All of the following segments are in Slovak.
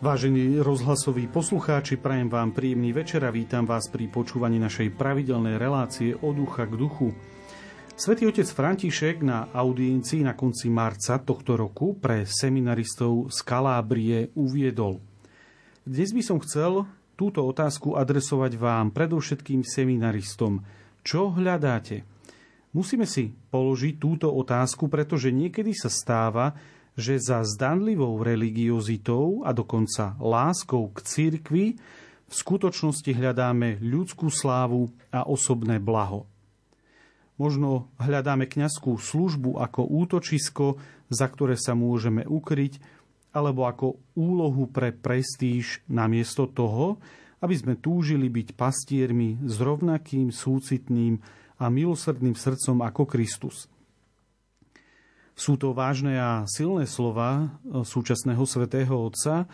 Vážení rozhlasoví poslucháči, prajem vám príjemný večer a vítam vás pri počúvaní našej pravidelnej relácie od ducha k duchu. Svetý otec František na audiencii na konci marca tohto roku pre seminaristov z Kalábrie uviedol. Dnes by som chcel túto otázku adresovať vám, predovšetkým seminaristom. Čo hľadáte? Musíme si položiť túto otázku, pretože niekedy sa stáva, že za zdanlivou religiozitou a dokonca láskou k cirkvi v skutočnosti hľadáme ľudskú slávu a osobné blaho. Možno hľadáme kňazskú službu ako útočisko, za ktoré sa môžeme ukryť, alebo ako úlohu pre prestíž namiesto toho, aby sme túžili byť pastiermi s rovnakým súcitným a milosrdným srdcom ako Kristus – sú to vážne a silné slova e, súčasného svätého Otca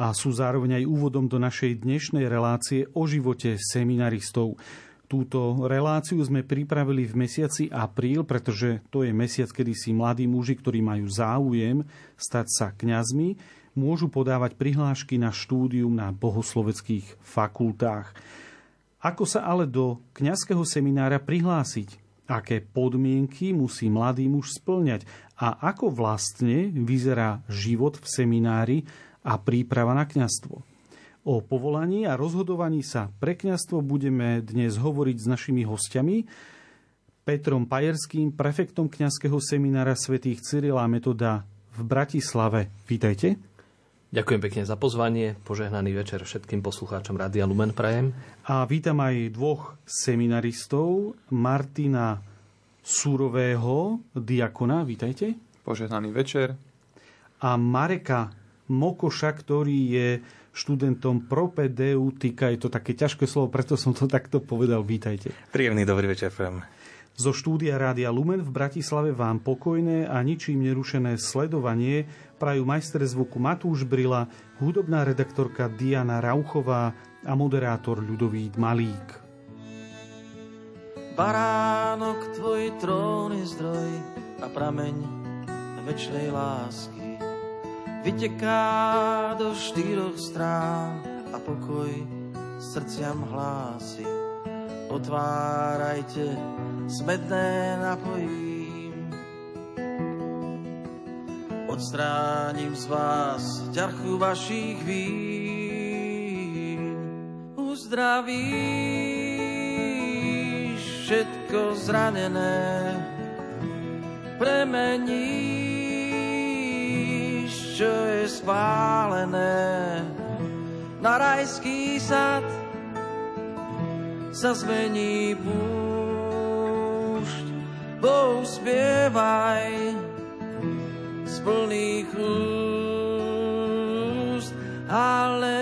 a sú zároveň aj úvodom do našej dnešnej relácie o živote seminaristov. Túto reláciu sme pripravili v mesiaci apríl, pretože to je mesiac, kedy si mladí muži, ktorí majú záujem stať sa kňazmi, môžu podávať prihlášky na štúdium na bohosloveckých fakultách. Ako sa ale do kňazského seminára prihlásiť? Aké podmienky musí mladý muž splňať a ako vlastne vyzerá život v seminári a príprava na kňastvo. O povolaní a rozhodovaní sa pre kňastvo budeme dnes hovoriť s našimi hostiami, Petrom Pajerským, prefektom kňazského seminára svätých Cyrila Metoda v Bratislave. Vítajte. Ďakujem pekne za pozvanie, požehnaný večer všetkým poslucháčom Rádia Lumen Prajem. A vítam aj dvoch seminaristov, Martina Súrového, diakona, vítajte. Požehnaný večer. A Mareka Mokoša, ktorý je študentom propedeutika, je to také ťažké slovo, preto som to takto povedal, vítajte. Príjemný dobrý večer, prajem. Zo štúdia Rádia Lumen v Bratislave vám pokojné a ničím nerušené sledovanie prajú majster zvuku Matúš Brila, hudobná redaktorka Diana Rauchová a moderátor Ľudovít Malík. Baránok, tvoj trón je zdroj a prameň večnej lásky. Vyteká do štyroch strán a pokoj srdciam hlási. Otvárajte smedné napojím. Odstránim z vás ťarchu vašich vín. Uzdravíš všetko zranené, premeníš, čo je spálené na rajský sad sa zmení púšť Bohu spievaj z plných úst. Hallelujah.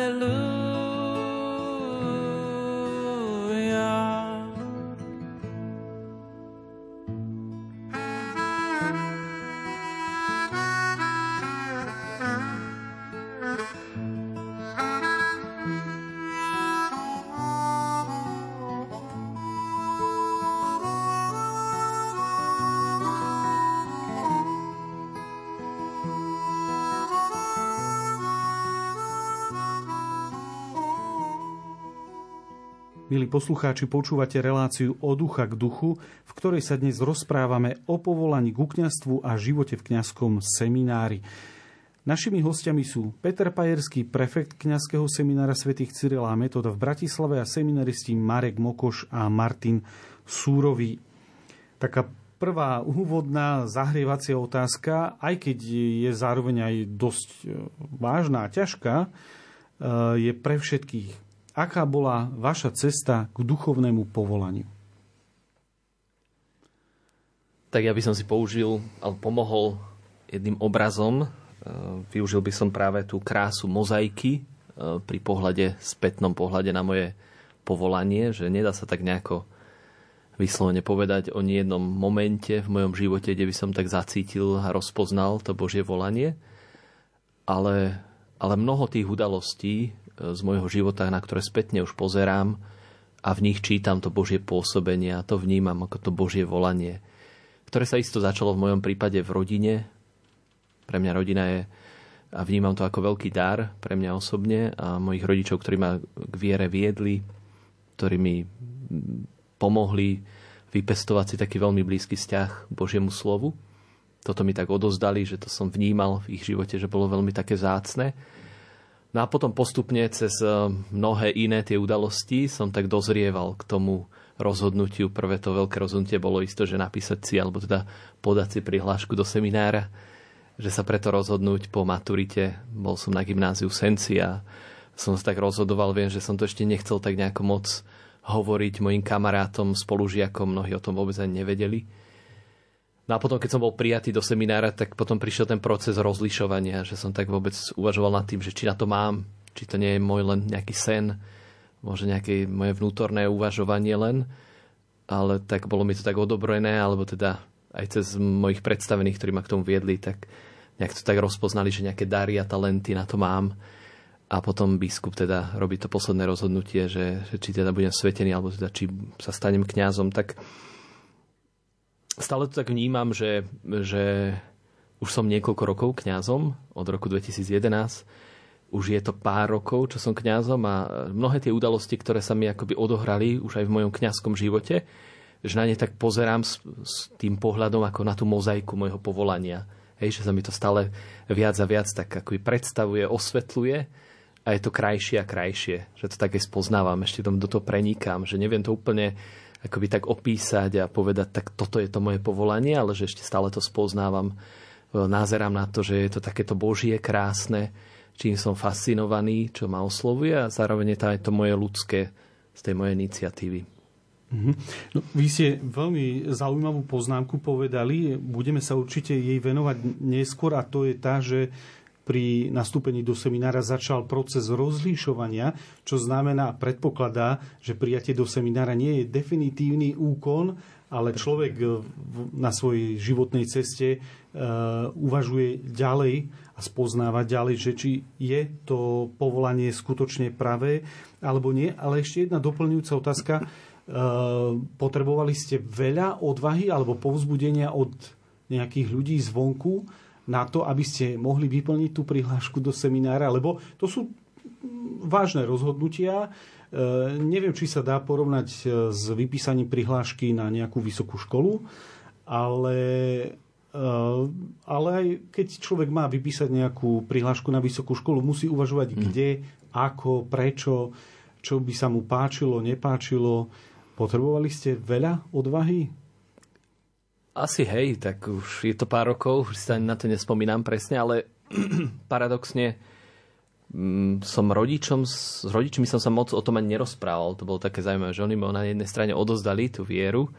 Milí poslucháči, počúvate reláciu od ducha k duchu, v ktorej sa dnes rozprávame o povolaní k kňastvu a živote v kňazskom seminári. Našimi hostiami sú Peter Pajerský, prefekt kňazského seminára svätých Cyrila a Metoda v Bratislave a seminaristi Marek Mokoš a Martin Súrový. Taká prvá úvodná zahrievacia otázka, aj keď je zároveň aj dosť e, vážna a ťažká, e, je pre všetkých aká bola vaša cesta k duchovnému povolaniu? Tak ja by som si použil, alebo pomohol jedným obrazom. E, využil by som práve tú krásu mozaiky e, pri pohľade, spätnom pohľade na moje povolanie, že nedá sa tak nejako vyslovene povedať o jednom momente v mojom živote, kde by som tak zacítil a rozpoznal to Božie volanie. Ale, ale mnoho tých udalostí z môjho života, na ktoré spätne už pozerám a v nich čítam to Božie pôsobenie a to vnímam ako to Božie volanie, ktoré sa isto začalo v mojom prípade v rodine. Pre mňa rodina je a vnímam to ako veľký dar pre mňa osobne a mojich rodičov, ktorí ma k viere viedli, ktorí mi pomohli vypestovať si taký veľmi blízky vzťah Božiemu slovu. Toto mi tak odozdali, že to som vnímal v ich živote, že bolo veľmi také zácne. No a potom postupne cez eh, mnohé iné tie udalosti som tak dozrieval k tomu rozhodnutiu. Prvé to veľké rozhodnutie bolo isto, že napísať si, alebo teda podať si prihlášku do seminára, že sa preto rozhodnúť po maturite. Bol som na gymnáziu Senci a som sa tak rozhodoval, viem, že som to ešte nechcel tak nejako moc hovoriť mojim kamarátom, spolužiakom, mnohí o tom vôbec ani nevedeli. No a potom, keď som bol prijatý do seminára, tak potom prišiel ten proces rozlišovania, že som tak vôbec uvažoval nad tým, že či na to mám, či to nie je môj len nejaký sen, možno nejaké moje vnútorné uvažovanie len, ale tak bolo mi to tak odobrené, alebo teda aj cez mojich predstavených, ktorí ma k tomu viedli, tak nejak to tak rozpoznali, že nejaké dary a talenty na to mám. A potom biskup teda robí to posledné rozhodnutie, že, že či teda budem svetený, alebo teda či sa stanem kňazom, tak stále to tak vnímam, že, že už som niekoľko rokov kňazom, od roku 2011, už je to pár rokov, čo som kňazom a mnohé tie udalosti, ktoré sa mi akoby odohrali už aj v mojom kňazskom živote, že na ne tak pozerám s, s tým pohľadom ako na tú mozaiku môjho povolania. Hej, že sa mi to stále viac a viac tak akoby predstavuje, osvetľuje a je to krajšie a krajšie, že to také spoznávam, ešte do toho prenikám, že neviem to úplne akoby tak opísať a povedať, tak toto je to moje povolanie, ale že ešte stále to spoznávam. E, názerám na to, že je to takéto božie, krásne, čím som fascinovaný, čo ma oslovuje a zároveň je to aj to moje ľudské z tej mojej iniciatívy. Mm-hmm. No, vy ste veľmi zaujímavú poznámku povedali, budeme sa určite jej venovať neskôr a to je tá, že pri nastúpení do seminára začal proces rozlíšovania, čo znamená, predpokladá, že prijatie do seminára nie je definitívny úkon, ale človek na svojej životnej ceste uh, uvažuje ďalej a spoznáva ďalej, že či je to povolanie skutočne pravé alebo nie. Ale ešte jedna doplňujúca otázka. Uh, potrebovali ste veľa odvahy alebo povzbudenia od nejakých ľudí zvonku, na to, aby ste mohli vyplniť tú prihlášku do seminára, lebo to sú vážne rozhodnutia. E, neviem, či sa dá porovnať e, s vypísaním prihlášky na nejakú vysokú školu, ale, e, ale aj keď človek má vypísať nejakú prihlášku na vysokú školu, musí uvažovať mm. kde, ako, prečo, čo by sa mu páčilo, nepáčilo. Potrebovali ste veľa odvahy? Asi hej, tak už je to pár rokov, už si na to nespomínam presne, ale paradoxne mm, som rodičom, s rodičmi som sa moc o tom ani nerozprával. To bolo také zaujímavé, že oni ma na jednej strane odozdali tú vieru,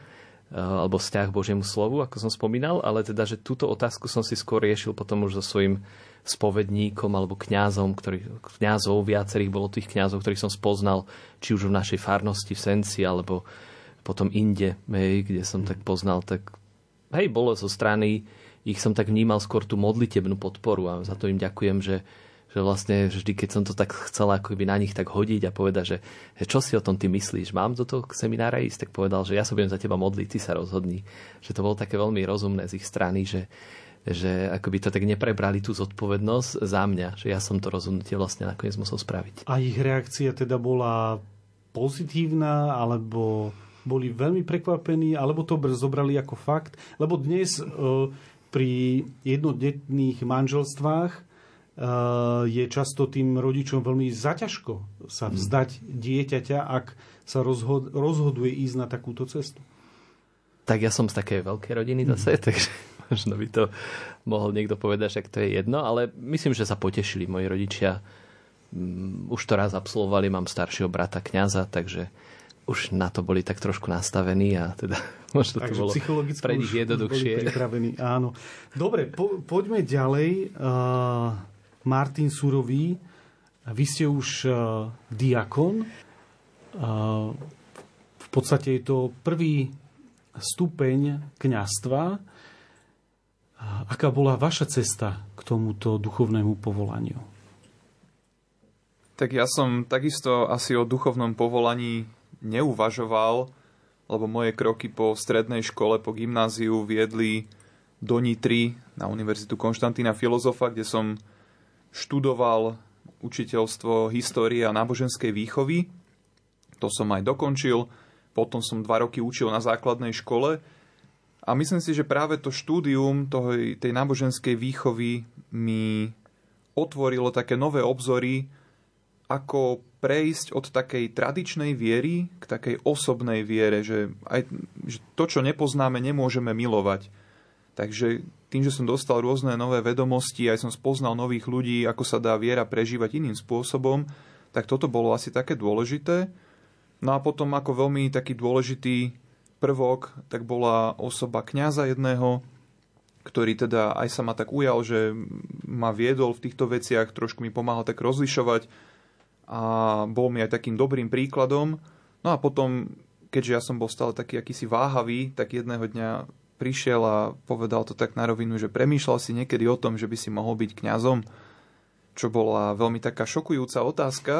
eh, alebo vzťah Božiemu slovu, ako som spomínal, ale teda, že túto otázku som si skôr riešil potom už so svojím spovedníkom alebo kňazom, ktorý, kňazov, viacerých bolo tých kňazov, ktorých som spoznal, či už v našej farnosti v Senci, alebo potom inde, kde som tak poznal, tak hej, bolo zo strany, ich som tak vnímal skôr tú modlitebnú podporu a za to im ďakujem, že, že vlastne vždy, keď som to tak chcel ako by na nich tak hodiť a povedať, že, že čo si o tom ty myslíš, mám do toho seminára ísť, tak povedal, že ja sa budem za teba modliť, ty sa rozhodni. Že to bolo také veľmi rozumné z ich strany, že, že akoby to tak neprebrali tú zodpovednosť za mňa, že ja som to rozhodnutie vlastne nakoniec musel spraviť. A ich reakcia teda bola pozitívna, alebo boli veľmi prekvapení, alebo to zobrali ako fakt. Lebo dnes e, pri jednodetných manželstvách e, je často tým rodičom veľmi zaťažko sa mhm. vzdať dieťaťa, ak sa rozhod- rozhoduje ísť na takúto cestu. Tak ja som z takej veľkej rodiny zase, mm. takže možno by to mohol niekto povedať, že to je jedno, ale myslím, že sa potešili moji rodičia. Mm, už to raz absolvovali, mám staršieho brata kňaza, takže už na to boli tak trošku nastavení a teda možno Takže to bolo pre nich jednoduchšie. áno. Dobre, po, poďme ďalej. Uh, Martin Surový, vy ste už uh, diakon. Uh, v podstate je to prvý stupeň kňastva. Uh, aká bola vaša cesta k tomuto duchovnému povolaniu? Tak ja som takisto asi o duchovnom povolaní neuvažoval, lebo moje kroky po strednej škole, po gymnáziu viedli do Nitry na Univerzitu Konštantína Filozofa, kde som študoval učiteľstvo histórie a náboženskej výchovy. To som aj dokončil. Potom som dva roky učil na základnej škole. A myslím si, že práve to štúdium tej náboženskej výchovy mi otvorilo také nové obzory, ako prejsť od takej tradičnej viery k takej osobnej viere, že, aj, že to, čo nepoznáme, nemôžeme milovať. Takže tým, že som dostal rôzne nové vedomosti, aj som spoznal nových ľudí, ako sa dá viera prežívať iným spôsobom, tak toto bolo asi také dôležité. No a potom ako veľmi taký dôležitý prvok, tak bola osoba kňaza jedného, ktorý teda aj sa ma tak ujal, že ma viedol v týchto veciach, trošku mi pomáhal tak rozlišovať a bol mi aj takým dobrým príkladom. No a potom, keďže ja som bol stále taký akýsi váhavý, tak jedného dňa prišiel a povedal to tak na rovinu, že premýšľal si niekedy o tom, že by si mohol byť kňazom, čo bola veľmi taká šokujúca otázka,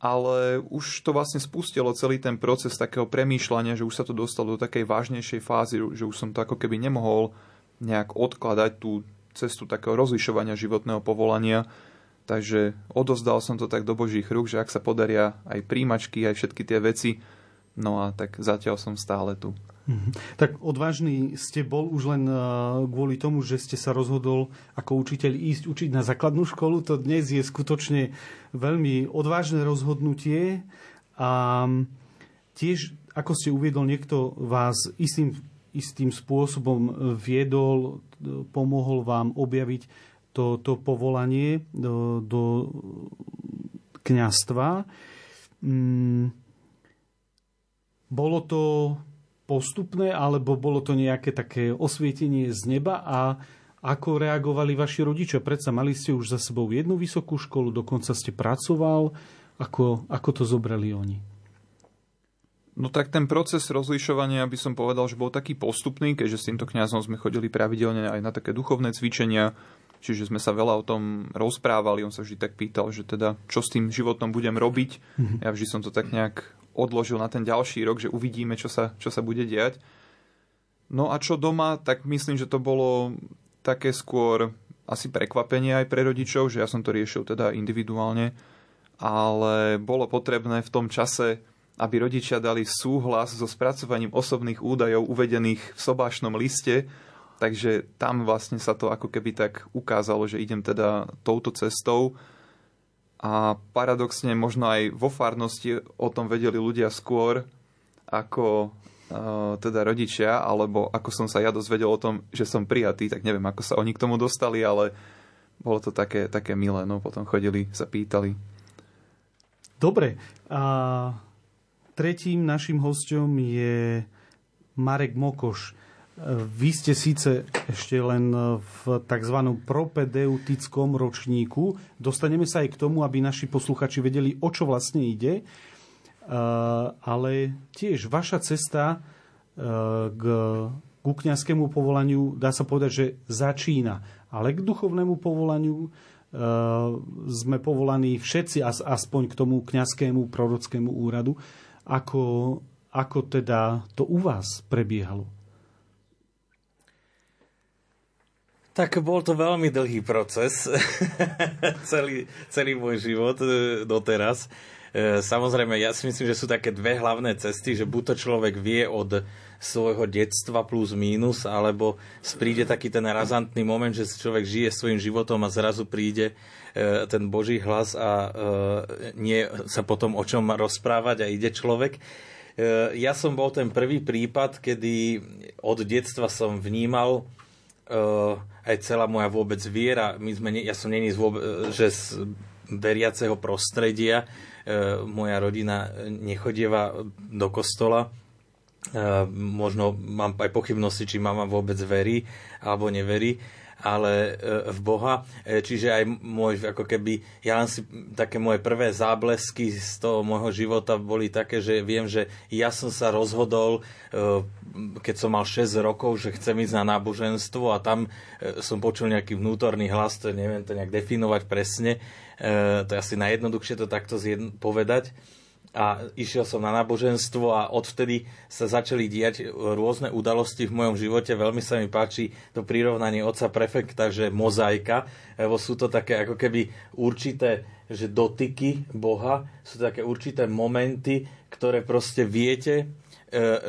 ale už to vlastne spustilo celý ten proces takého premýšľania, že už sa to dostalo do takej vážnejšej fázy, že už som to ako keby nemohol nejak odkladať tú cestu takého rozlišovania životného povolania. Takže odozdal som to tak do Božích rúk, že ak sa podaria aj príjmačky, aj všetky tie veci, no a tak zatiaľ som stále tu. Mhm. Tak odvážny ste bol už len eh, kvôli tomu, že ste sa rozhodol ako učiteľ ísť učiť na základnú školu. To dnes je skutočne veľmi odvážne rozhodnutie a tiež, ako ste uviedol, niekto vás istým, istým spôsobom viedol, pomohol vám objaviť to, to povolanie do, do kňastva. Mm, bolo to postupné, alebo bolo to nejaké také osvietenie z neba a ako reagovali vaši rodičia? Predsa mali ste už za sebou jednu vysokú školu, dokonca ste pracoval. Ako, ako to zobrali oni? No tak ten proces rozlišovania by som povedal, že bol taký postupný, keďže s týmto kňazom sme chodili pravidelne aj na také duchovné cvičenia, čiže sme sa veľa o tom rozprávali, on sa vždy tak pýtal, že teda čo s tým životom budem robiť. Mm-hmm. Ja vždy som to tak nejak odložil na ten ďalší rok, že uvidíme, čo sa, čo sa bude diať. No a čo doma, tak myslím, že to bolo také skôr asi prekvapenie aj pre rodičov, že ja som to riešil teda individuálne, ale bolo potrebné v tom čase, aby rodičia dali súhlas so spracovaním osobných údajov uvedených v sobášnom liste, takže tam vlastne sa to ako keby tak ukázalo, že idem teda touto cestou a paradoxne možno aj vo farnosti o tom vedeli ľudia skôr ako uh, teda rodičia, alebo ako som sa ja dozvedel o tom, že som prijatý, tak neviem, ako sa oni k tomu dostali, ale bolo to také, také milé, no potom chodili, sa pýtali. Dobre, a tretím našim hostom je Marek Mokoš. Vy ste síce ešte len v tzv. propedeutickom ročníku. Dostaneme sa aj k tomu, aby naši posluchači vedeli, o čo vlastne ide. Ale tiež vaša cesta k, k kniazskému povolaniu, dá sa povedať, že začína. Ale k duchovnému povolaniu sme povolaní všetci aspoň k tomu kňazskému prorockému úradu. Ako, ako teda to u vás prebiehalo? Tak bol to veľmi dlhý proces, celý, celý môj život e, doteraz. E, samozrejme, ja si myslím, že sú také dve hlavné cesty, že buď to človek vie od svojho detstva plus mínus, alebo príde taký ten razantný moment, že človek žije svojim životom a zrazu príde e, ten Boží hlas a nie sa potom o čom rozprávať a ide človek. Ja som bol ten prvý prípad, kedy od detstva som vnímal aj celá moja vôbec viera, my sme, ja som není z, že z veriaceho prostredia, e, moja rodina nechodieva do kostola, možno mám aj pochybnosti, či mama vôbec verí alebo neverí, ale e, v Boha. E, čiže aj môj, ako keby, ja len si, také moje prvé záblesky z toho môjho života boli také, že viem, že ja som sa rozhodol, e, keď som mal 6 rokov, že chcem ísť na náboženstvo a tam som počul nejaký vnútorný hlas, to neviem to nejak definovať presne, to je asi najjednoduchšie to takto povedať a išiel som na náboženstvo a odvtedy sa začali diať rôzne udalosti v mojom živote. Veľmi sa mi páči to prirovnanie oca prefekta, že mozaika, lebo sú to také ako keby určité že dotyky Boha, sú to také určité momenty, ktoré proste viete, e,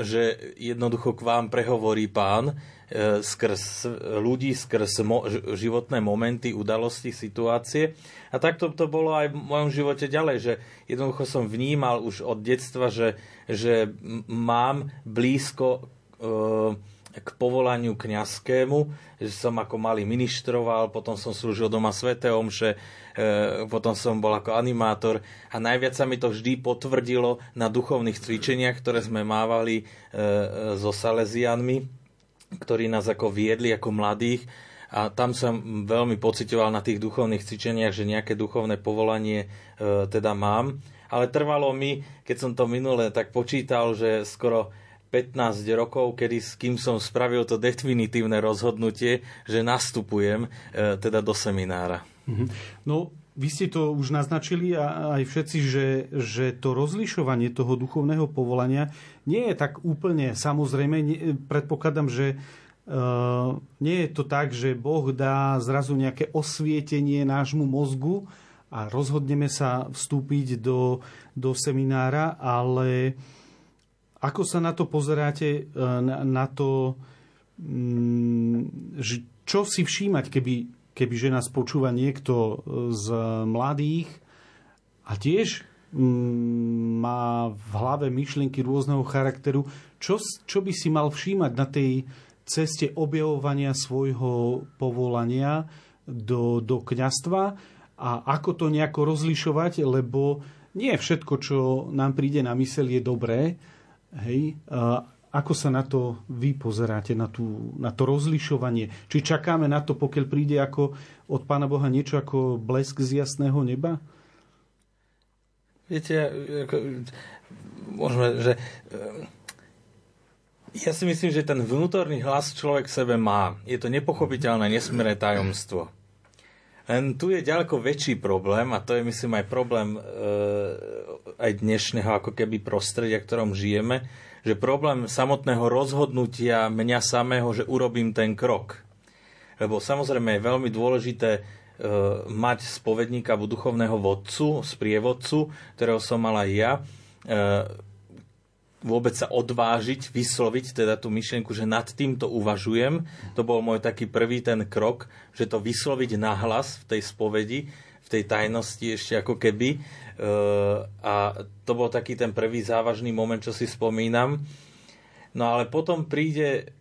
že jednoducho k vám prehovorí pán skrz ľudí, skrz mo- životné momenty, udalosti, situácie. A takto to bolo aj v mojom živote ďalej, že jednoducho som vnímal už od detstva, že, že mám blízko e, k povolaniu kňazskému, že som ako malý ministroval, potom som slúžil doma Svete Omše, e, potom som bol ako animátor a najviac sa mi to vždy potvrdilo na duchovných cvičeniach, ktoré sme mávali e, so Salesianmi ktorí nás ako viedli ako mladých a tam som veľmi pocitoval na tých duchovných cvičeniach, že nejaké duchovné povolanie e, teda mám. Ale trvalo mi, keď som to minule tak počítal, že skoro 15 rokov, kedy s kým som spravil to definitívne rozhodnutie, že nastupujem e, teda do seminára. Mhm. No, vy ste to už naznačili a aj všetci, že, že to rozlišovanie toho duchovného povolania nie je tak úplne samozrejme. Predpokladám, že Uh, nie je to tak, že Boh dá zrazu nejaké osvietenie nášmu mozgu a rozhodneme sa vstúpiť do, do seminára, ale ako sa na to pozeráte, na, na to, že čo si všímať, keby, keby že nás počúva niekto z mladých a tiež Mm, má v hlave myšlienky rôzneho charakteru. Čo, čo by si mal všímať na tej ceste objavovania svojho povolania do, do kňastva a ako to nejako rozlišovať, lebo nie všetko, čo nám príde na mysel, je dobré. Hej? Ako sa na to vy pozeráte, na, tú, na to rozlišovanie? Či čakáme na to, pokiaľ príde ako od Pána Boha niečo ako blesk z jasného neba? Viete, ako, môžeme, že eh, ja si myslím, že ten vnútorný hlas človek sebe má. Je to nepochopiteľné, nesmierné tajomstvo. Len tu je ďaleko väčší problém, a to je myslím aj problém e, aj dnešného ako keby prostredia, v ktorom žijeme, že problém samotného rozhodnutia mňa samého, že urobím ten krok. Lebo samozrejme je veľmi dôležité mať spovedníka alebo duchovného vodcu, sprievodcu, ktorého som mal aj ja, e, vôbec sa odvážiť, vysloviť teda tú myšlienku, že nad týmto uvažujem. To bol môj taký prvý ten krok, že to vysloviť nahlas v tej spovedi, v tej tajnosti ešte ako keby. E, a to bol taký ten prvý závažný moment, čo si spomínam. No ale potom príde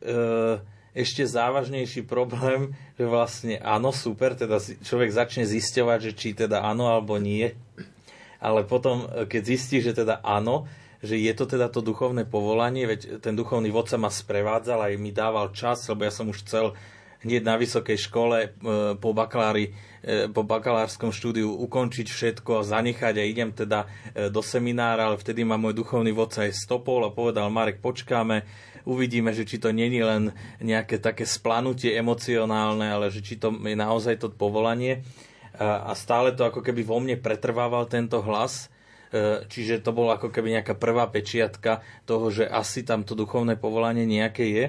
ešte závažnejší problém, že vlastne áno, super, teda človek začne zisťovať, že či teda áno alebo nie. Ale potom, e, keď zistí, že teda áno, že je to teda to duchovné povolanie, veď ten duchovný vodca ma sprevádzal aj mi dával čas, lebo ja som už chcel hneď na vysokej škole e, po bakalári, e, po bakalárskom štúdiu ukončiť všetko a zanechať a idem teda do seminára, ale vtedy ma môj duchovný vodca aj stopol a povedal, Marek, počkáme, uvidíme, že či to není len nejaké také splanutie emocionálne, ale že či to je naozaj to povolanie. A stále to ako keby vo mne pretrvával tento hlas, e, čiže to bolo ako keby nejaká prvá pečiatka toho, že asi tam to duchovné povolanie nejaké je.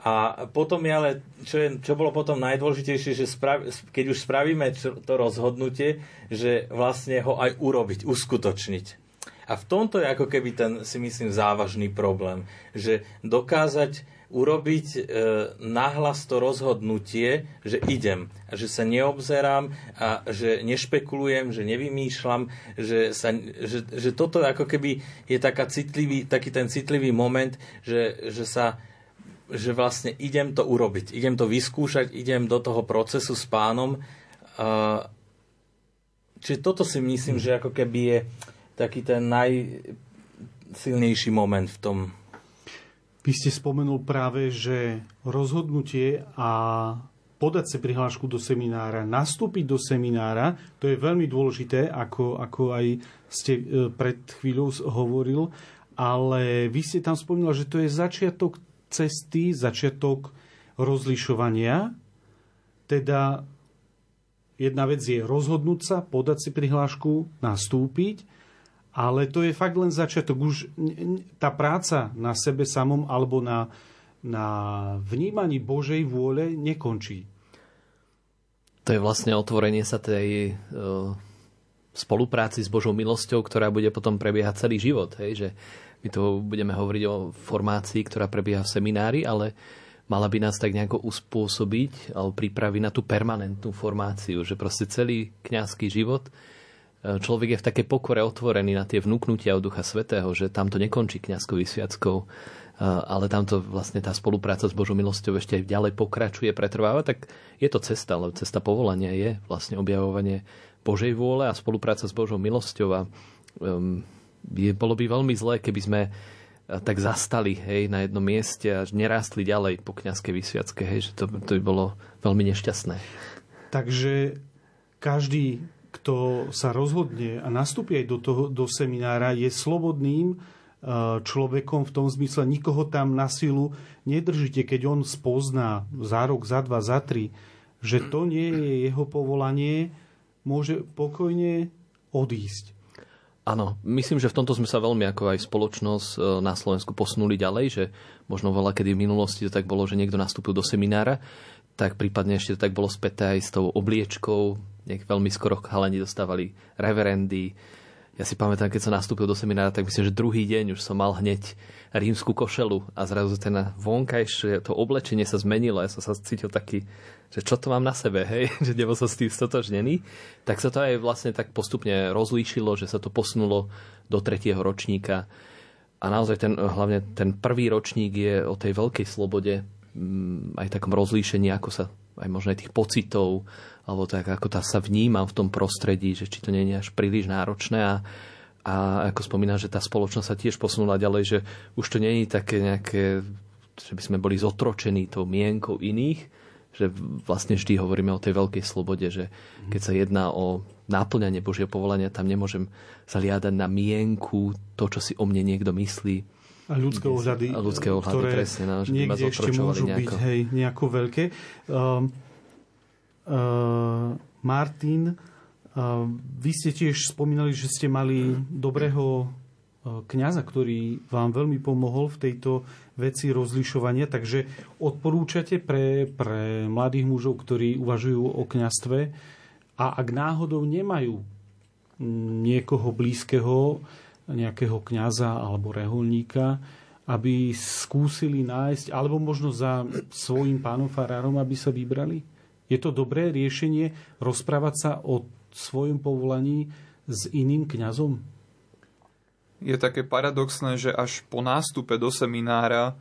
A potom je ale, čo, je, čo bolo potom najdôležitejšie, že sprav, keď už spravíme to rozhodnutie, že vlastne ho aj urobiť, uskutočniť. A v tomto je ako keby ten, si myslím, závažný problém. Že dokázať urobiť e, nahlas to rozhodnutie, že idem že sa neobzerám a že nešpekulujem, že nevymýšľam, že, sa, že, že toto ako keby je taká citlivý, taký ten citlivý moment, že, že sa že vlastne idem to urobiť, idem to vyskúšať, idem do toho procesu s pánom. čiže toto si myslím, že ako keby je taký ten najsilnejší moment v tom. Vy ste spomenul práve, že rozhodnutie a podať sa prihlášku do seminára, nastúpiť do seminára, to je veľmi dôležité, ako, ako aj ste e, pred chvíľou hovoril, ale vy ste tam spomínali, že to je začiatok cesty, začiatok rozlišovania, teda jedna vec je rozhodnúť sa, podať si prihlášku, nastúpiť ale to je fakt len začiatok. Už tá práca na sebe samom alebo na, na vnímaní Božej vôle nekončí. To je vlastne otvorenie sa tej uh, spolupráci s Božou milosťou, ktorá bude potom prebiehať celý život. Hej? Že my tu budeme hovoriť o formácii, ktorá prebieha v seminári, ale mala by nás tak nejako uspôsobiť alebo pripraviť na tú permanentnú formáciu, že proste celý kňazský život človek je v takej pokore otvorený na tie vnúknutia od Ducha Svetého, že tam to nekončí kňazskou vysviackou, e, ale tamto vlastne tá spolupráca s Božou milosťou ešte ďalej pokračuje, pretrváva, tak je to cesta, ale cesta povolania je vlastne objavovanie Božej vôle a spolupráca s Božou milosťou a um, je, bolo by veľmi zlé, keby sme tak zastali hej, na jednom mieste a nerástli ďalej po kniazkej vysviacke, hej, že to, to by bolo veľmi nešťastné. Takže každý, kto sa rozhodne a nastúpi aj do, toho, do seminára, je slobodným e, človekom v tom zmysle, nikoho tam na silu nedržíte, keď on spozná za rok, za dva, za tri, že to nie je jeho povolanie, môže pokojne odísť. Áno, myslím, že v tomto sme sa veľmi ako aj spoločnosť e, na Slovensku posunuli ďalej, že možno veľa kedy v minulosti to tak bolo, že niekto nastúpil do seminára, tak prípadne ešte to tak bolo späté aj s tou obliečkou, nejak veľmi skoro chalani dostávali reverendy. Ja si pamätám, keď som nastúpil do seminára, tak myslím, že druhý deň už som mal hneď rímsku košelu a zrazu ten vonkajšie to oblečenie sa zmenilo. Ja som sa cítil taký že čo to mám na sebe, hej, že nebol som s tým stotožnený, tak sa to aj vlastne tak postupne rozlíšilo, že sa to posunulo do tretieho ročníka. A naozaj ten, hlavne ten prvý ročník je o tej veľkej slobode, aj takom rozlíšení, ako sa aj možno aj tých pocitov, alebo tak, ako tá sa vnímam v tom prostredí, že či to nie je až príliš náročné a, a ako spomínam, že tá spoločnosť sa tiež posunula ďalej, že už to nie je také nejaké, že by sme boli zotročení tou mienkou iných, že vlastne vždy hovoríme o tej veľkej slobode, že keď sa jedná o náplňanie Božieho povolania, tam nemôžem zaliadať na mienku to, čo si o mne niekto myslí. A ľudské ohľady, a ľudské ohľady ktoré presne, no, že niekde ešte môžu nejako. byť hej, nejako veľké. Uh, uh, Martin, uh, vy ste tiež spomínali, že ste mali dobrého kňaza, ktorý vám veľmi pomohol v tejto veci rozlišovania, takže odporúčate pre, pre mladých mužov, ktorí uvažujú o kňastve a ak náhodou nemajú niekoho blízkeho, nejakého kňaza alebo reholníka, aby skúsili nájsť, alebo možno za svojim pánom farárom, aby sa vybrali? Je to dobré riešenie rozprávať sa o svojom povolaní s iným kňazom? je také paradoxné, že až po nástupe do seminára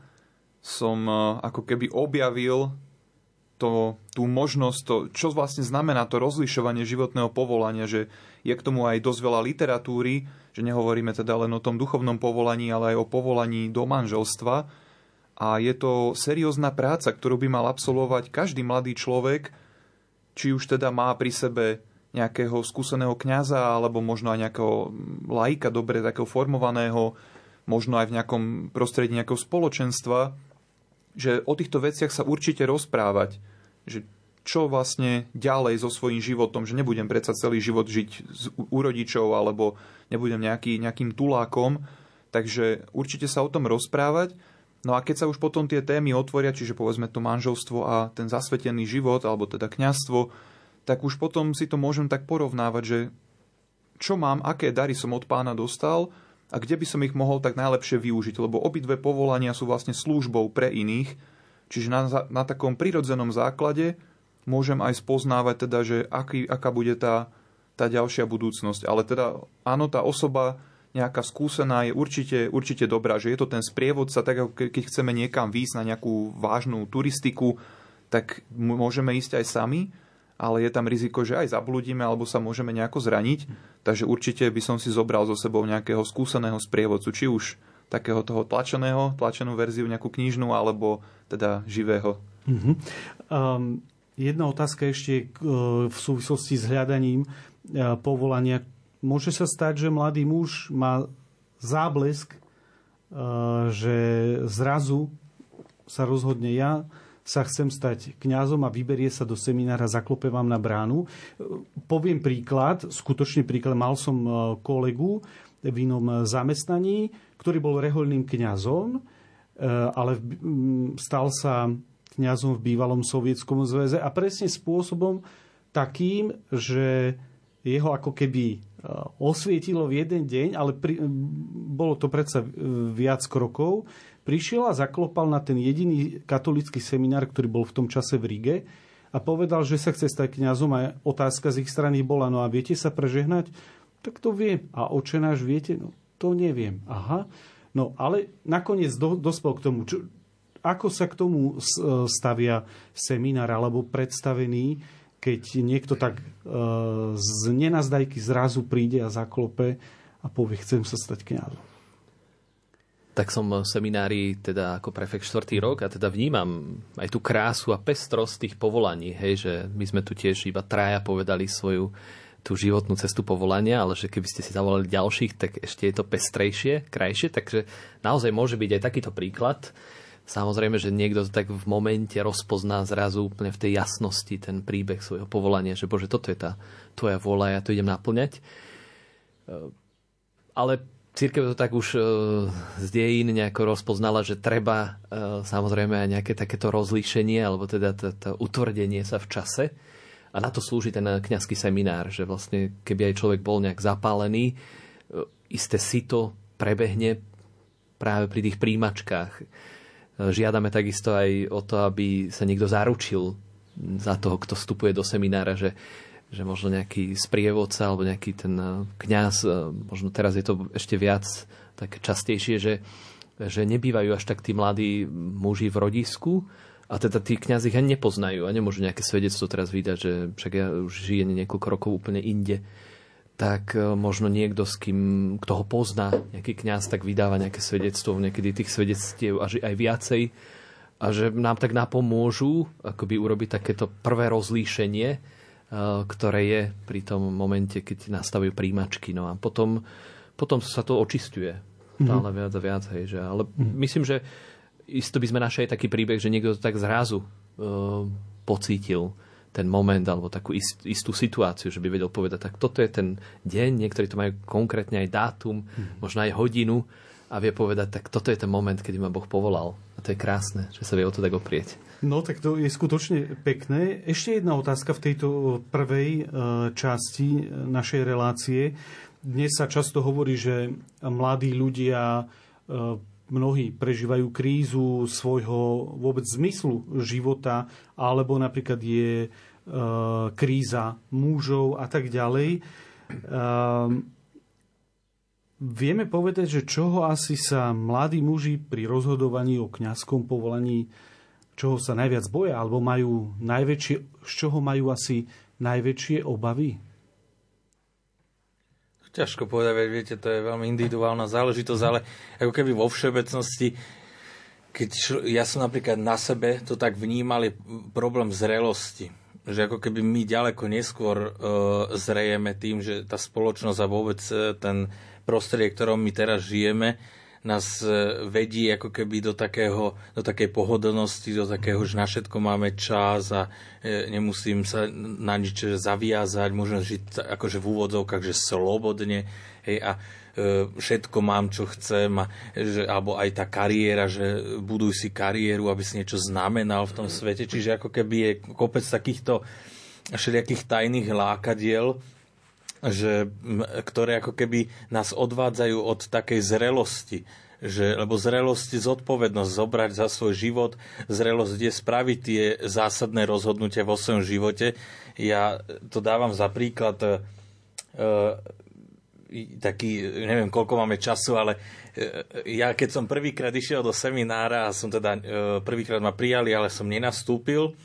som e, ako keby objavil to, tú možnosť, to, čo vlastne znamená to rozlišovanie životného povolania, že je k tomu aj dosť veľa literatúry, že nehovoríme teda len o tom duchovnom povolaní, ale aj o povolaní do manželstva. A je to seriózna práca, ktorú by mal absolvovať každý mladý človek, či už teda má pri sebe nejakého skúseného kňaza alebo možno aj nejakého laika, dobre takého formovaného, možno aj v nejakom prostredí nejakého spoločenstva, že o týchto veciach sa určite rozprávať, že čo vlastne ďalej so svojím životom, že nebudem predsa celý život žiť u rodičov alebo nebudem nejaký, nejakým tulákom, takže určite sa o tom rozprávať. No a keď sa už potom tie témy otvoria, čiže povedzme to manželstvo a ten zasvetený život, alebo teda kňazstvo, tak už potom si to môžem tak porovnávať, že čo mám, aké dary som od pána dostal a kde by som ich mohol tak najlepšie využiť, lebo obidve povolania sú vlastne službou pre iných, čiže na, na takom prirodzenom základe môžem aj spoznávať teda, že aký, aká bude tá, tá ďalšia budúcnosť. Ale teda áno, tá osoba nejaká skúsená je určite, určite dobrá, že je to ten sprievodca, tak keď chceme niekam výjsť na nejakú vážnu turistiku, tak môžeme ísť aj sami, ale je tam riziko, že aj zabludíme alebo sa môžeme nejako zraniť. Takže určite by som si zobral so sebou nejakého skúseného sprievodcu, či už takého toho tlačeného, tlačenú verziu, nejakú knižnú, alebo teda živého. Uh-huh. Um, jedna otázka ešte uh, v súvislosti s hľadaním uh, povolania. Môže sa stať, že mladý muž má záblesk, uh, že zrazu sa rozhodne ja sa chcem stať kňazom a vyberie sa do seminára, zaklope vám na bránu. Poviem príklad, skutočne príklad, mal som kolegu, v inom zamestnaní, ktorý bol rehoľným kňazom, ale stal sa kňazom v bývalom sovietskom zväze a presne spôsobom takým, že jeho ako keby osvietilo v jeden deň, ale pri, bolo to predsa viac krokov, prišiel a zaklopal na ten jediný katolický seminár, ktorý bol v tom čase v Rige a povedal, že sa chce stať kňazom a otázka z ich strany bola, no a viete sa prežehnať? Tak to viem. A oče náš viete? No to neviem. Aha. No ale nakoniec do, dospel k tomu, čo, ako sa k tomu stavia seminár alebo predstavený, keď niekto tak e, z nenazdajky zrazu príde a zaklope a povie, chcem sa stať kňazom. Tak som v seminári teda ako prefekt štvrtý rok a teda vnímam aj tú krásu a pestrosť tých povolaní, hej, že my sme tu tiež iba traja povedali svoju tú životnú cestu povolania, ale že keby ste si zavolali ďalších, tak ešte je to pestrejšie, krajšie, takže naozaj môže byť aj takýto príklad. Samozrejme, že niekto to tak v momente rozpozná zrazu úplne v tej jasnosti ten príbeh svojho povolania, že bože, toto je tá tvoja vôľa, ja to idem naplňať. Ale Církev to tak už e, z dejín nejako rozpoznala, že treba e, samozrejme aj nejaké takéto rozlíšenie, alebo teda to utvrdenie sa v čase. A na to slúži ten kňazský seminár, že vlastne keby aj človek bol nejak zapálený, e, isté sito prebehne práve pri tých príjimačkách. Žiadame takisto aj o to, aby sa niekto zaručil za toho, kto vstupuje do seminára, že že možno nejaký sprievodca alebo nejaký ten eh, kňaz, eh, možno teraz je to ešte viac tak častejšie, že, že nebývajú až tak tí mladí muži v rodisku a teda tí kňazi ich ani nepoznajú a nemôžu nejaké svedectvo teraz vydať, že však ja už žijem niekoľko rokov úplne inde tak eh, možno niekto, s kým, kto ho pozná, nejaký kňaz, tak vydáva nejaké svedectvo, niekedy tých svedectiev až aj viacej a že nám tak napomôžu akoby urobiť takéto prvé rozlíšenie, Eh, ktoré je pri tom momente, keď nastavujú príjimačky. No a potom, potom sa to očistuje stále mm-hmm. viac a viac. Hej, že, ale mm-hmm. myslím, že isto by sme našli aj taký príbeh, že niekto to tak zrazu uh, pocítil ten moment alebo takú ist, istú situáciu, že by vedel povedať, tak toto je ten deň, niektorí to majú konkrétne aj dátum, mm-hmm. možno aj hodinu a vie povedať, tak toto je ten moment, kedy ma Boh povolal. A to je krásne, že sa vie o to tak oprieť. No tak to je skutočne pekné. Ešte jedna otázka v tejto prvej e, časti našej relácie. Dnes sa často hovorí, že mladí ľudia e, mnohí prežívajú krízu svojho vôbec zmyslu života, alebo napríklad je e, kríza mužov a tak ďalej. Vieme povedať, že čoho asi sa mladí muži pri rozhodovaní o kňazskom povolaní čoho sa najviac boja, alebo majú najväčšie, z čoho majú asi najväčšie obavy? Ťažko povedať, viete, to je veľmi individuálna záležitosť, ale ako keby vo všeobecnosti, keď šlo, ja som napríklad na sebe to tak vnímal, je problém zrelosti. Že ako keby my ďaleko neskôr uh, zrejeme tým, že tá spoločnosť a vôbec uh, ten prostredie, v ktorom my teraz žijeme, nás e, vedí ako keby do, takého, do takej pohodlnosti, do takého, že na všetko máme čas a e, nemusím sa na nič zaviazať, môžem žiť akože v úvodzovkách, že slobodne hej, a e, všetko mám, čo chcem, a, že, alebo aj tá kariéra, že buduj si kariéru, aby si niečo znamenal v tom svete. Čiže ako keby je kopec takýchto všelijakých tajných lákadiel, že, ktoré ako keby nás odvádzajú od takej zrelosti. Že, lebo zrelosť je zodpovednosť zobrať za svoj život, zrelosť je spraviť tie zásadné rozhodnutia vo svojom živote. Ja to dávam za príklad e, taký, neviem koľko máme času, ale e, ja keď som prvýkrát išiel do seminára a som teda e, prvýkrát ma prijali, ale som nenastúpil,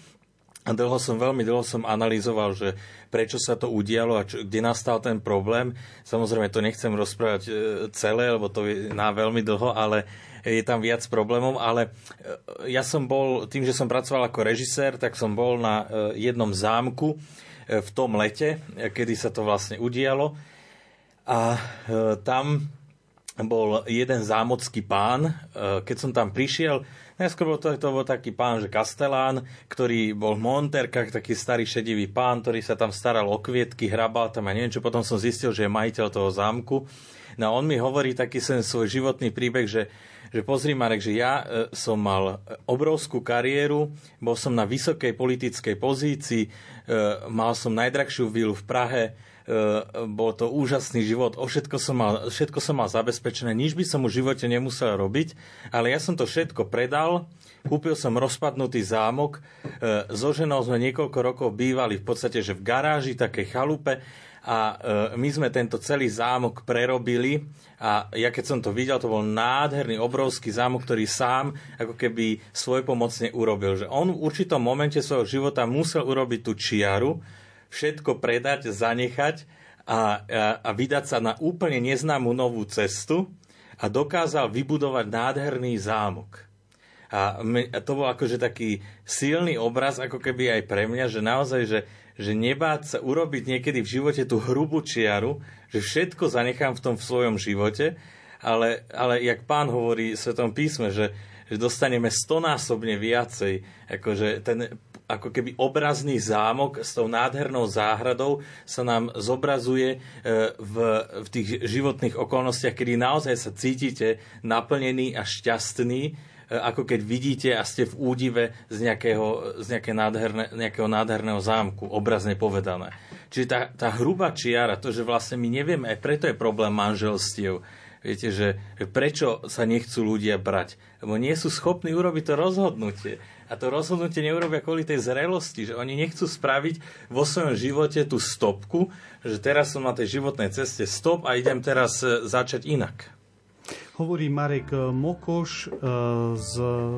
a dlho som, veľmi dlho som analyzoval, že prečo sa to udialo a čo, kde nastal ten problém. Samozrejme, to nechcem rozprávať e, celé, lebo to je na veľmi dlho, ale je tam viac problémov, ale e, ja som bol, tým, že som pracoval ako režisér, tak som bol na e, jednom zámku v tom lete, kedy sa to vlastne udialo. A tam bol jeden zámocký pán. E, keď som tam prišiel, najskôr to, to bol taký pán, že Kastelán, ktorý bol v monterkách, taký starý šedivý pán, ktorý sa tam staral o kvietky, hrabal tam a neviem čo. Potom som zistil, že je majiteľ toho zámku. No a on mi hovorí taký sen svoj životný príbeh, že, že pozri Marek, že ja e, som mal obrovskú kariéru, bol som na vysokej politickej pozícii, e, mal som najdrahšiu vilu v Prahe, bol to úžasný život, o všetko som, mal, všetko som mal zabezpečené, nič by som v živote nemusel robiť, ale ja som to všetko predal, kúpil som rozpadnutý zámok, eh, so ženou sme niekoľko rokov bývali v podstate, že v garáži, takej chalupe. A eh, my sme tento celý zámok prerobili. A ja keď som to videl, to bol nádherný, obrovský zámok, ktorý sám ako keby svojpomocne urobil. Že on v určitom momente svojho života musel urobiť tú čiaru, všetko predať, zanechať a, a, a vydať sa na úplne neznámu novú cestu a dokázal vybudovať nádherný zámok. A, to bol akože taký silný obraz, ako keby aj pre mňa, že naozaj, že, že nebáť sa urobiť niekedy v živote tú hrubú čiaru, že všetko zanechám v tom v svojom živote, ale, ale jak pán hovorí v Svetom písme, že, že dostaneme stonásobne viacej. Akože ten ako keby obrazný zámok s tou nádhernou záhradou sa nám zobrazuje e, v, v tých životných okolnostiach, kedy naozaj sa cítite naplnený a šťastný, e, ako keď vidíte a ste v údive z nejakého, z nejaké nádherné, nejakého nádherného zámku, obrazne povedané. Čiže tá, tá hrubá čiara, to, že vlastne my nevieme, aj preto je problém manželstiev, Viete, že prečo sa nechcú ľudia brať? Lebo nie sú schopní urobiť to rozhodnutie. A to rozhodnutie neurobia kvôli tej zrelosti, že oni nechcú spraviť vo svojom živote tú stopku, že teraz som na tej životnej ceste stop a idem teraz e, začať inak. Hovorí Marek Mokoš e, z,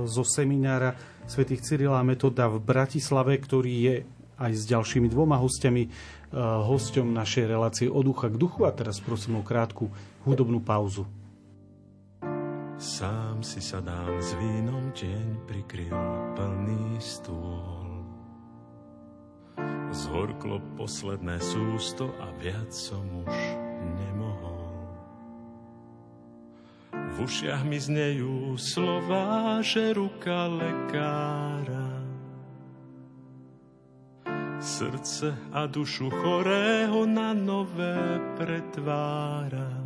zo seminára svätých Cyrila Metoda v Bratislave, ktorý je aj s ďalšími dvoma hostiami hosťom našej relácie od ducha k duchu. A teraz prosím o krátku hudobnú pauzu. Sám si sadám s vínom, deň prikryl plný stôl. Zhorklo posledné sústo a viac som už nemohol. V ušiach mi znejú slova, že ruka lekára srdce a dušu chorého na nové pretvára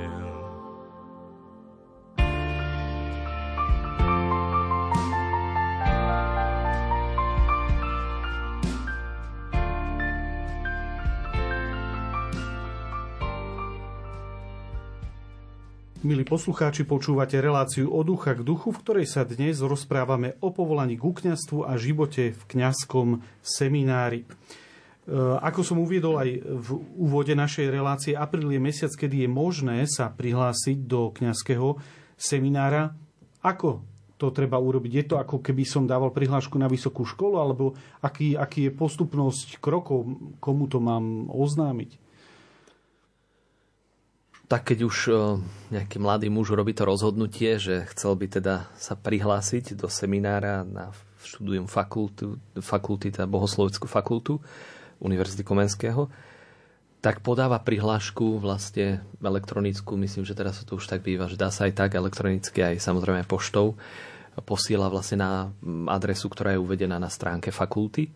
Milí poslucháči, počúvate reláciu od ducha k duchu, v ktorej sa dnes rozprávame o povolaní k kňastvu a živote v kňazskom seminári. E, ako som uviedol aj v úvode našej relácie, apríl je mesiac, kedy je možné sa prihlásiť do kňazského seminára. Ako to treba urobiť? Je to ako keby som dával prihlášku na vysokú školu, alebo aký, aký je postupnosť krokov, komu to mám oznámiť? Tak keď už e, nejaký mladý muž robí to rozhodnutie, že chcel by teda sa prihlásiť do seminára na študujem fakultu, fakulty, teda bohoslovickú fakultu Univerzity Komenského, tak podáva prihlášku vlastne elektronickú, myslím, že teraz to už tak býva, že dá sa aj tak elektronicky, aj samozrejme poštou, posiela vlastne na adresu, ktorá je uvedená na stránke fakulty.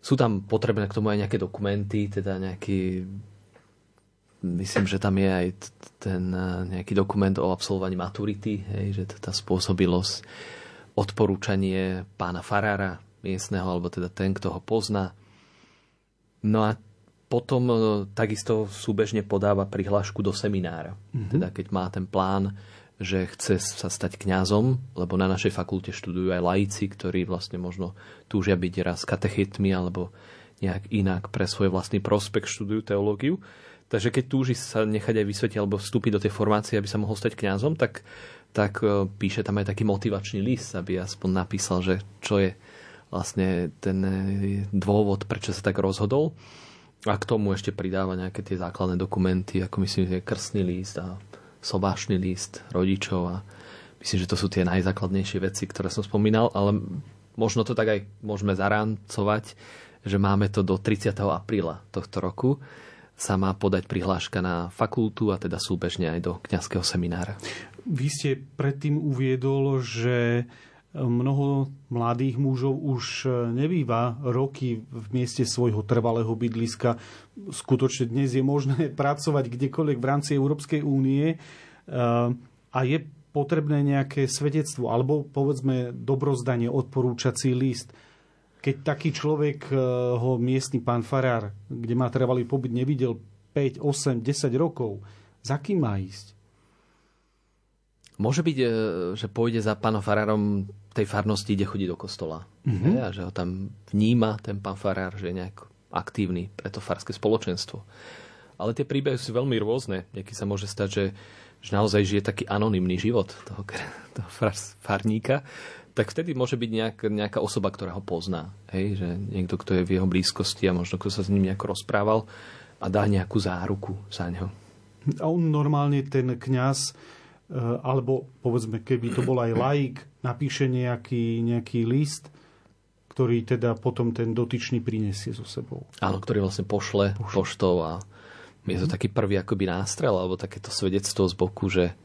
Sú tam potrebné k tomu aj nejaké dokumenty, teda nejaký myslím, že tam je aj ten eh, nejaký dokument o absolvovaní maturity, hej, že tá spôsobilosť, odporúčanie pána Farára miestneho, alebo teda ten, kto ho pozná. No a potom eh, takisto súbežne podáva prihlášku do seminára. Mm-hmm. Teda keď má ten plán, že chce sa stať kňazom, lebo na našej fakulte študujú aj laici, ktorí vlastne možno túžia byť raz katechetmi alebo nejak inak pre svoj vlastný prospekt študujú teológiu Takže keď túži sa nechať aj vysvetliť alebo vstúpiť do tej formácie, aby sa mohol stať kňazom, tak, tak e, píše tam aj taký motivačný list, aby aspoň napísal, že čo je vlastne ten e, dôvod, prečo sa tak rozhodol. A k tomu ešte pridáva nejaké tie základné dokumenty, ako myslím, že krstný list a sobášny list rodičov a myslím, že to sú tie najzákladnejšie veci, ktoré som spomínal, ale možno to tak aj môžeme zaráncovať, že máme to do 30. apríla tohto roku sa má podať prihláška na fakultu a teda súbežne aj do kňazského seminára. Vy ste predtým uviedol, že mnoho mladých mužov už nebýva roky v mieste svojho trvalého bydliska. Skutočne dnes je možné pracovať kdekoľvek v rámci Európskej únie a je potrebné nejaké svedectvo alebo povedzme dobrozdanie, odporúčací list keď taký človek eh, ho miestny pán Farár, kde má trvalý pobyt, nevidel 5, 8, 10 rokov, za kým má ísť? Môže byť, eh, že pôjde za pánom Farárom tej farnosti, kde chodí do kostola. Mm-hmm. A že ho tam vníma ten pán Farár, že je nejak aktívny pre to farské spoločenstvo. Ale tie príbehy sú veľmi rôzne. Nieký sa môže stať, že, že naozaj žije taký anonymný život toho, toho farníka, tak vtedy môže byť nejak, nejaká osoba, ktorá ho pozná. Hej? Že niekto, kto je v jeho blízkosti a možno kto sa s ním nejako rozprával a dá nejakú záruku za neho. A on normálne ten kňaz, e, alebo povedzme, keby to bol aj laik, napíše nejaký, nejaký list, ktorý teda potom ten dotyčný prinesie so sebou. Áno, ktorý vlastne pošle, pošle. poštou a je to mhm. taký prvý akoby nástrel, alebo takéto svedectvo z boku, že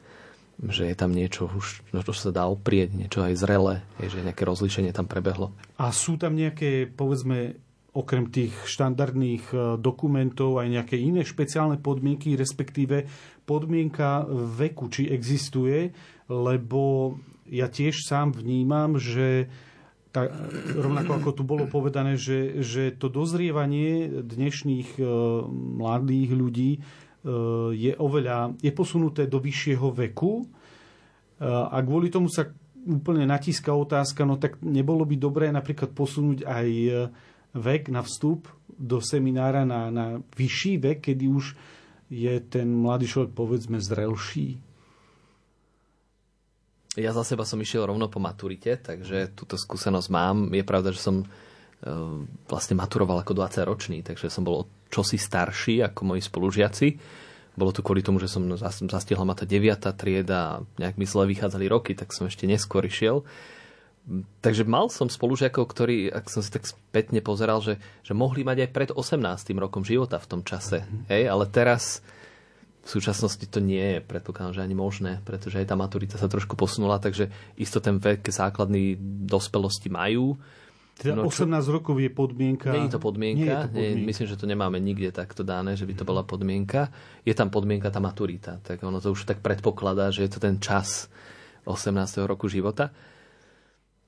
že je tam niečo, už, no čo sa dá oprieť, niečo aj zrelé, je, že nejaké rozlíšenie tam prebehlo. A sú tam nejaké, povedzme, okrem tých štandardných e, dokumentov aj nejaké iné špeciálne podmienky, respektíve podmienka veku, či existuje, lebo ja tiež sám vnímam, že tak, rovnako ako tu bolo povedané, že, že to dozrievanie dnešných e, mladých ľudí je oveľa, je posunuté do vyššieho veku e, a kvôli tomu sa úplne natíska otázka, no tak nebolo by dobré napríklad posunúť aj e, vek na vstup do seminára na, na vyšší vek, kedy už je ten mladý človek povedzme zrelší. Ja za seba som išiel rovno po maturite, takže túto skúsenosť mám. Je pravda, že som vlastne maturoval ako 20 ročný, takže som bol čosi starší ako moji spolužiaci. Bolo to kvôli tomu, že som zastihla ma tá 9. trieda a nejak mi zle vychádzali roky, tak som ešte neskôr išiel. Takže mal som spolužiakov, ktorí, ak som si tak spätne pozeral, že, že mohli mať aj pred 18. rokom života v tom čase. Mm-hmm. Hej, ale teraz v súčasnosti to nie je, predpokladám, že ani možné, pretože aj tá maturita sa trošku posunula, takže isto ten vek základný dospelosti majú teda no, 18 čo... rokov je podmienka. Nie je to podmienka. Nie je to podmienka. Nie, myslím, že to nemáme nikde takto dané, že by to bola podmienka. Je tam podmienka tá maturita. Tak ono to už tak predpokladá, že je to ten čas 18. roku života.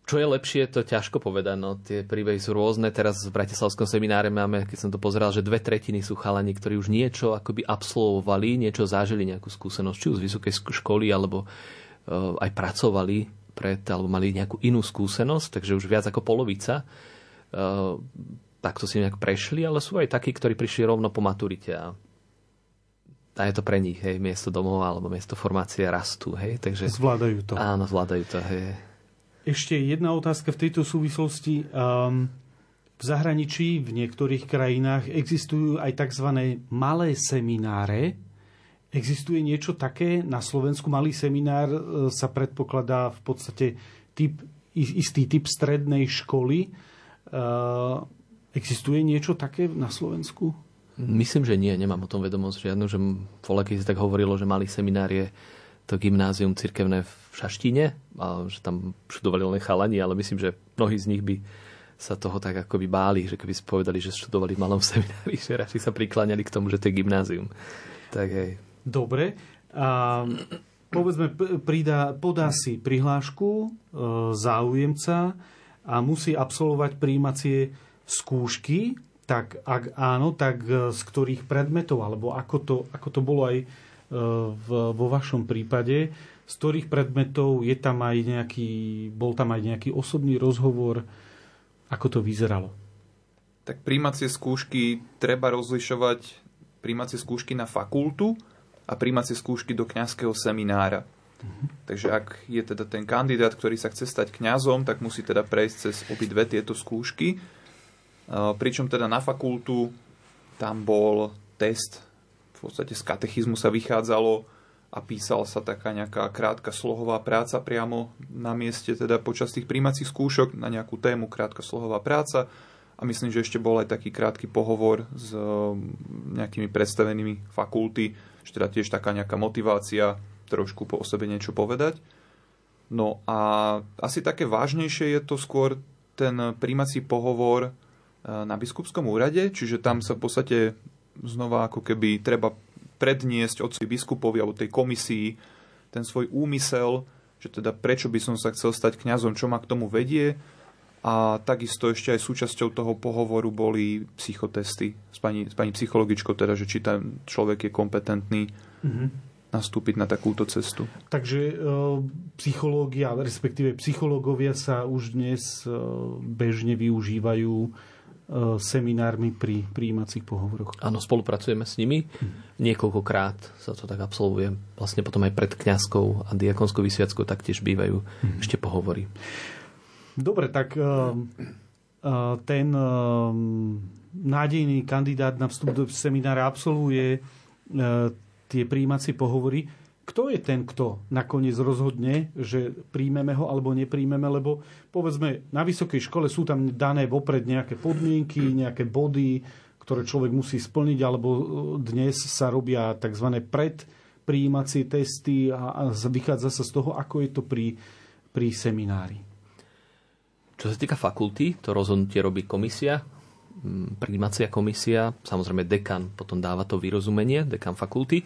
Čo je lepšie, to ťažko povedať. No, tie príbehy sú rôzne. Teraz v Bratislavskom semináre máme, keď som to pozeral, že dve tretiny sú chalani, ktorí už niečo akoby absolvovali, niečo zažili, nejakú skúsenosť, či už z vysokej školy, alebo uh, aj pracovali pred, alebo mali nejakú inú skúsenosť, takže už viac ako polovica uh, takto si nejak prešli, ale sú aj takí, ktorí prišli rovno po maturite a a je to pre nich, hej, miesto domova alebo miesto formácie rastu, hej, takže... Zvládajú to. Áno, zvládajú to, hej. Ešte jedna otázka v tejto súvislosti. Um, v zahraničí, v niektorých krajinách existujú aj tzv. malé semináre, Existuje niečo také? Na Slovensku malý seminár e, sa predpokladá v podstate typ, istý typ strednej školy. E, existuje niečo také na Slovensku? Myslím, že nie. Nemám o tom vedomosť žiadnu, že voľa, keď si tak hovorilo, že malý seminár je to gymnázium cirkevné v Šaštine a že tam študovali len chalani, ale myslím, že mnohí z nich by sa toho tak ako by báli, že keby povedali, že študovali v malom seminári, že radšej sa prikláňali k tomu, že to je gymnázium. Tak hej. Dobre. A povedzme, pridá, podá si prihlášku e, záujemca a musí absolvovať príjímacie skúšky, tak ak áno, tak e, z ktorých predmetov, alebo ako to, ako to bolo aj e, v, vo vašom prípade, z ktorých predmetov je tam aj nejaký, bol tam aj nejaký osobný rozhovor, ako to vyzeralo? Tak príjmacie skúšky treba rozlišovať príjmacie skúšky na fakultu a príjmacie skúšky do kňazského seminára. Takže ak je teda ten kandidát, ktorý sa chce stať kňazom, tak musí teda prejsť cez obidve tieto skúšky. Pričom teda na fakultu tam bol test, v podstate z katechizmu sa vychádzalo a písala sa taká nejaká krátka slohová práca priamo na mieste, teda počas tých príjmacích skúšok na nejakú tému krátka slohová práca a myslím, že ešte bol aj taký krátky pohovor s nejakými predstavenými fakulty, že teda tiež taká nejaká motivácia trošku po sebe niečo povedať. No a asi také vážnejšie je to skôr ten príjmací pohovor e, na biskupskom úrade, čiže tam sa v podstate znova ako keby treba predniesť od biskupovi alebo tej komisii ten svoj úmysel, že teda prečo by som sa chcel stať kňazom, čo ma k tomu vedie. A takisto ešte aj súčasťou toho pohovoru boli psychotesty s pani, s pani psychologičkou, teda, že či ten človek je kompetentný mm-hmm nastúpiť na takúto cestu. Takže e, psychológia, respektíve psychológovia sa už dnes e, bežne využívajú e, seminármi pri príjímacích pohovoroch. Áno, spolupracujeme s nimi. Niekoľkokrát sa to tak absolvuje. Vlastne potom aj pred kňazkou a diakonskou vysviackou taktiež bývajú hmm. ešte pohovory. Dobre, tak ten nádejný kandidát na vstup do seminára absolvuje tie príjímacie pohovory, kto je ten, kto nakoniec rozhodne, že príjmeme ho alebo nepríjmeme, lebo povedzme na vysokej škole sú tam dané vopred nejaké podmienky, nejaké body, ktoré človek musí splniť, alebo dnes sa robia tzv. predpríjímacie testy a, vychádza sa z toho, ako je to pri, pri seminári. Čo sa týka fakulty, to rozhodnutie robí komisia, príjímacia komisia, samozrejme dekan potom dáva to vyrozumenie, dekan fakulty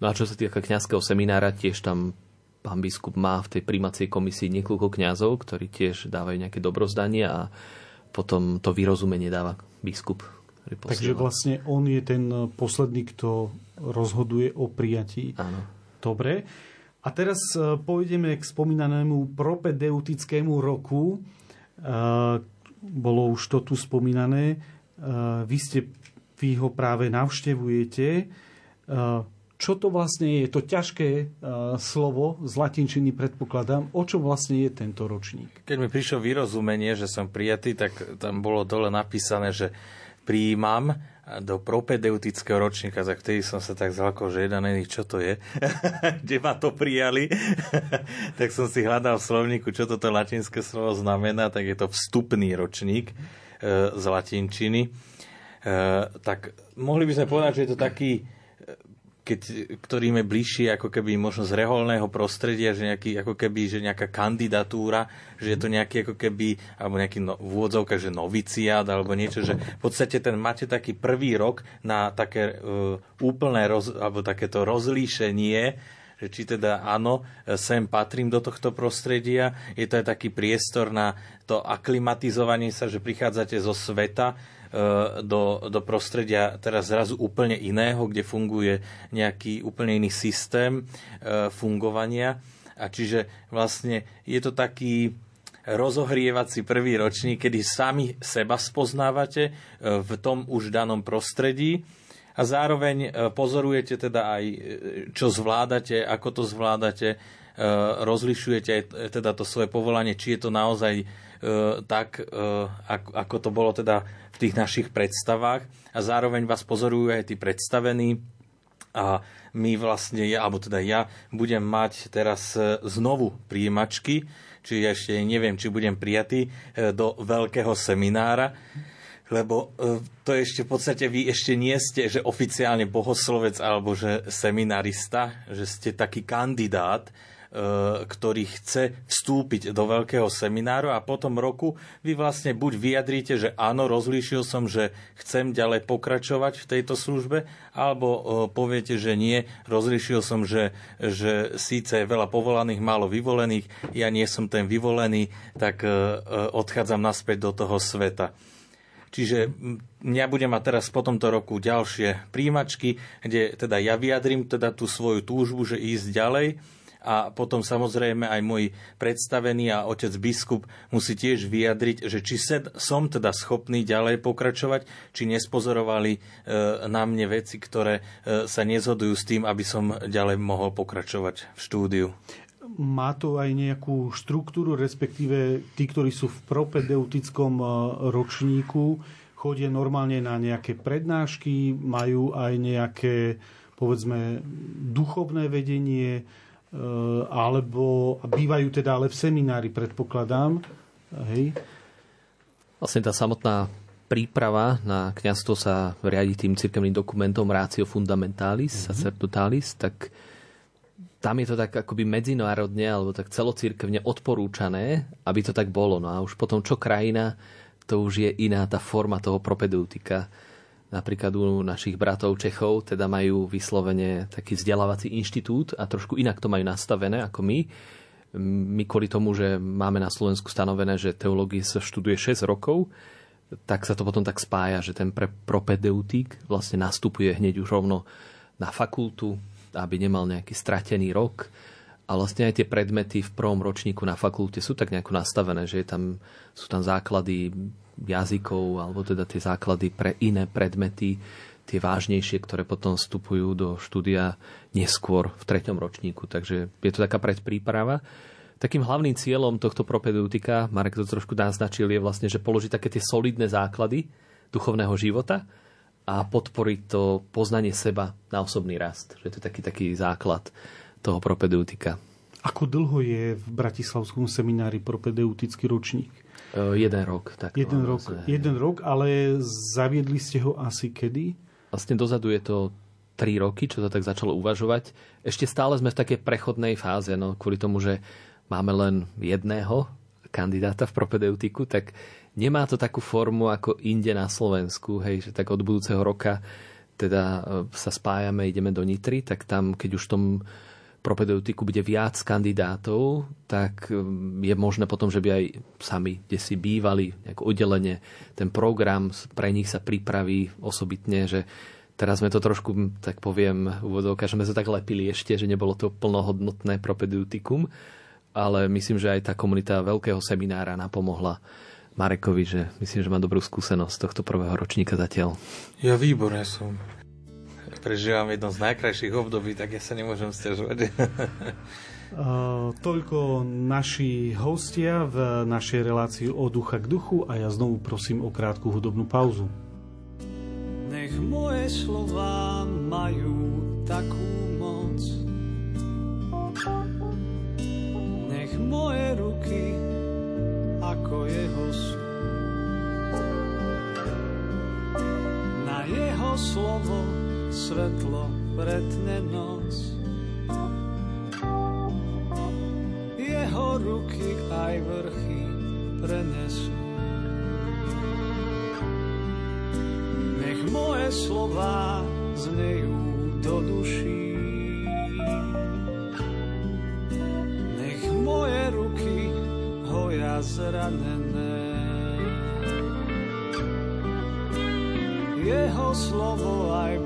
No a čo sa týka kňazského seminára, tiež tam pán biskup má v tej príjmacej komisii niekoľko kňazov, ktorí tiež dávajú nejaké dobrozdanie a potom to vyrozumenie dáva biskup. Takže vlastne on je ten posledný, kto rozhoduje o prijatí. Áno. Dobre. A teraz e, pôjdeme k spomínanému propedeutickému roku. Bolo už to tu spomínané. Vy, ste, vy ho práve navštevujete čo to vlastne je, to ťažké slovo z latinčiny predpokladám, o čo vlastne je tento ročník? Keď mi prišlo vyrozumenie, že som prijatý, tak tam bolo dole napísané, že prijímam do propedeutického ročníka, tak vtedy som sa tak zlakol, že jeden iný, čo to je, kde ma to prijali, tak som si hľadal v slovníku, čo toto latinské slovo znamená, tak je to vstupný ročník e, z latinčiny. E, tak mohli by sme povedať, že je to taký keď, ktorým je bližšie ako keby možno z reholného prostredia, že nejaký, ako keby, že nejaká kandidatúra, že je to nejaký ako keby, alebo nejaký no, v úvodzovkách, že noviciát, alebo niečo, že v podstate ten máte taký prvý rok na také uh, úplné, roz, alebo takéto rozlíšenie, že či teda áno, sem patrím do tohto prostredia, je to aj taký priestor na to aklimatizovanie sa, že prichádzate zo sveta, E, do, do prostredia teraz zrazu úplne iného, kde funguje nejaký úplne iný systém e, fungovania. A čiže vlastne je to taký rozohrievací prvý ročník, kedy sami seba spoznávate e, v tom už danom prostredí a zároveň pozorujete teda aj, čo zvládate, ako to zvládate, rozlišujete aj teda to svoje povolanie, či je to naozaj tak, ako to bolo teda tých našich predstavách. A zároveň vás pozorujú aj tí predstavení. A my vlastne, ja, alebo teda ja, budem mať teraz e, znovu príjimačky, či ešte neviem, či budem prijatý e, do veľkého seminára, lebo e, to ešte v podstate vy ešte nie ste, že oficiálne bohoslovec alebo že seminarista, že ste taký kandidát, E, ktorý chce vstúpiť do veľkého semináru a potom roku vy vlastne buď vyjadríte, že áno, rozlíšil som, že chcem ďalej pokračovať v tejto službe, alebo e, poviete, že nie, rozlíšil som, že, že síce je veľa povolaných, málo vyvolených, ja nie som ten vyvolený, tak e, odchádzam naspäť do toho sveta. Čiže ja budem mať teraz po tomto roku ďalšie príjimačky, kde teda ja vyjadrím teda tú svoju túžbu, že ísť ďalej a potom samozrejme aj môj predstavený a otec biskup musí tiež vyjadriť, že či som teda schopný ďalej pokračovať, či nespozorovali e, na mne veci, ktoré e, sa nezhodujú s tým, aby som ďalej mohol pokračovať v štúdiu. Má to aj nejakú štruktúru, respektíve tí, ktorí sú v propedeutickom e, ročníku, chodia normálne na nejaké prednášky, majú aj nejaké, povedzme, duchovné vedenie, Eh, alebo bývajú teda ale v seminári, predpokladám. Hej. Vlastne tá samotná príprava na kňazstvo sa riadi tým cirkevným dokumentom Ratio Fundamentalis, mm-hmm. Sacerdotalis, tak tam je to tak akoby medzinárodne alebo tak celocirkevne odporúčané, aby to tak bolo. No a už potom čo krajina, to už je iná tá forma toho propedeutika Napríklad u našich bratov Čechov teda majú vyslovene taký vzdelávací inštitút a trošku inak to majú nastavené ako my. My kvôli tomu, že máme na Slovensku stanovené, že teológie sa študuje 6 rokov, tak sa to potom tak spája, že ten pre propedeutik vlastne nastupuje hneď už rovno na fakultu, aby nemal nejaký stratený rok. A vlastne aj tie predmety v prvom ročníku na fakulte sú tak nejako nastavené, že je tam, sú tam základy jazykov, alebo teda tie základy pre iné predmety, tie vážnejšie, ktoré potom vstupujú do štúdia neskôr v treťom ročníku. Takže je to taká predpríprava. Takým hlavným cieľom tohto propedeutika, Marek to trošku naznačil, je vlastne, že položiť také tie solidné základy duchovného života a podporiť to poznanie seba na osobný rast. Že to je taký, taký základ toho propedeutika. Ako dlho je v Bratislavskom seminári propedeutický ročník? Uh, jeden rok. Tak jeden, rok vlastne. jeden rok, ale zaviedli ste ho asi kedy? Vlastne dozadu je to 3 roky, čo to tak začalo uvažovať. Ešte stále sme v takej prechodnej fáze, no, kvôli tomu, že máme len jedného kandidáta v propedeutiku, tak nemá to takú formu ako inde na Slovensku, hej, že tak od budúceho roka teda e, sa spájame, ideme do Nitry, tak tam, keď už v tom propedeutiku bude viac kandidátov, tak um, je možné potom, že by aj sami, kde si bývali, nejak oddelenie, ten program pre nich sa pripraví osobitne, že teraz sme to trošku, tak poviem, úvodovka, že sme sa tak lepili ešte, že nebolo to plnohodnotné propedeutikum, ale myslím, že aj tá komunita veľkého seminára napomohla Marekovi, že myslím, že má dobrú skúsenosť tohto prvého ročníka zatiaľ. Ja výborne som prežívam jedno z najkrajších období, tak ja sa nemôžem stiažovať. Uh, toľko naši hostia v našej relácii od ducha k duchu a ja znovu prosím o krátku hudobnú pauzu. Nech moje slova majú takú moc Nech moje ruky ako jeho sú Na jeho slovo svetlo pretne noc. Jeho ruky aj vrchy prenesú. Nech moje slova znejú do duší. Nech moje ruky hoja zranené. Jeho slovo aj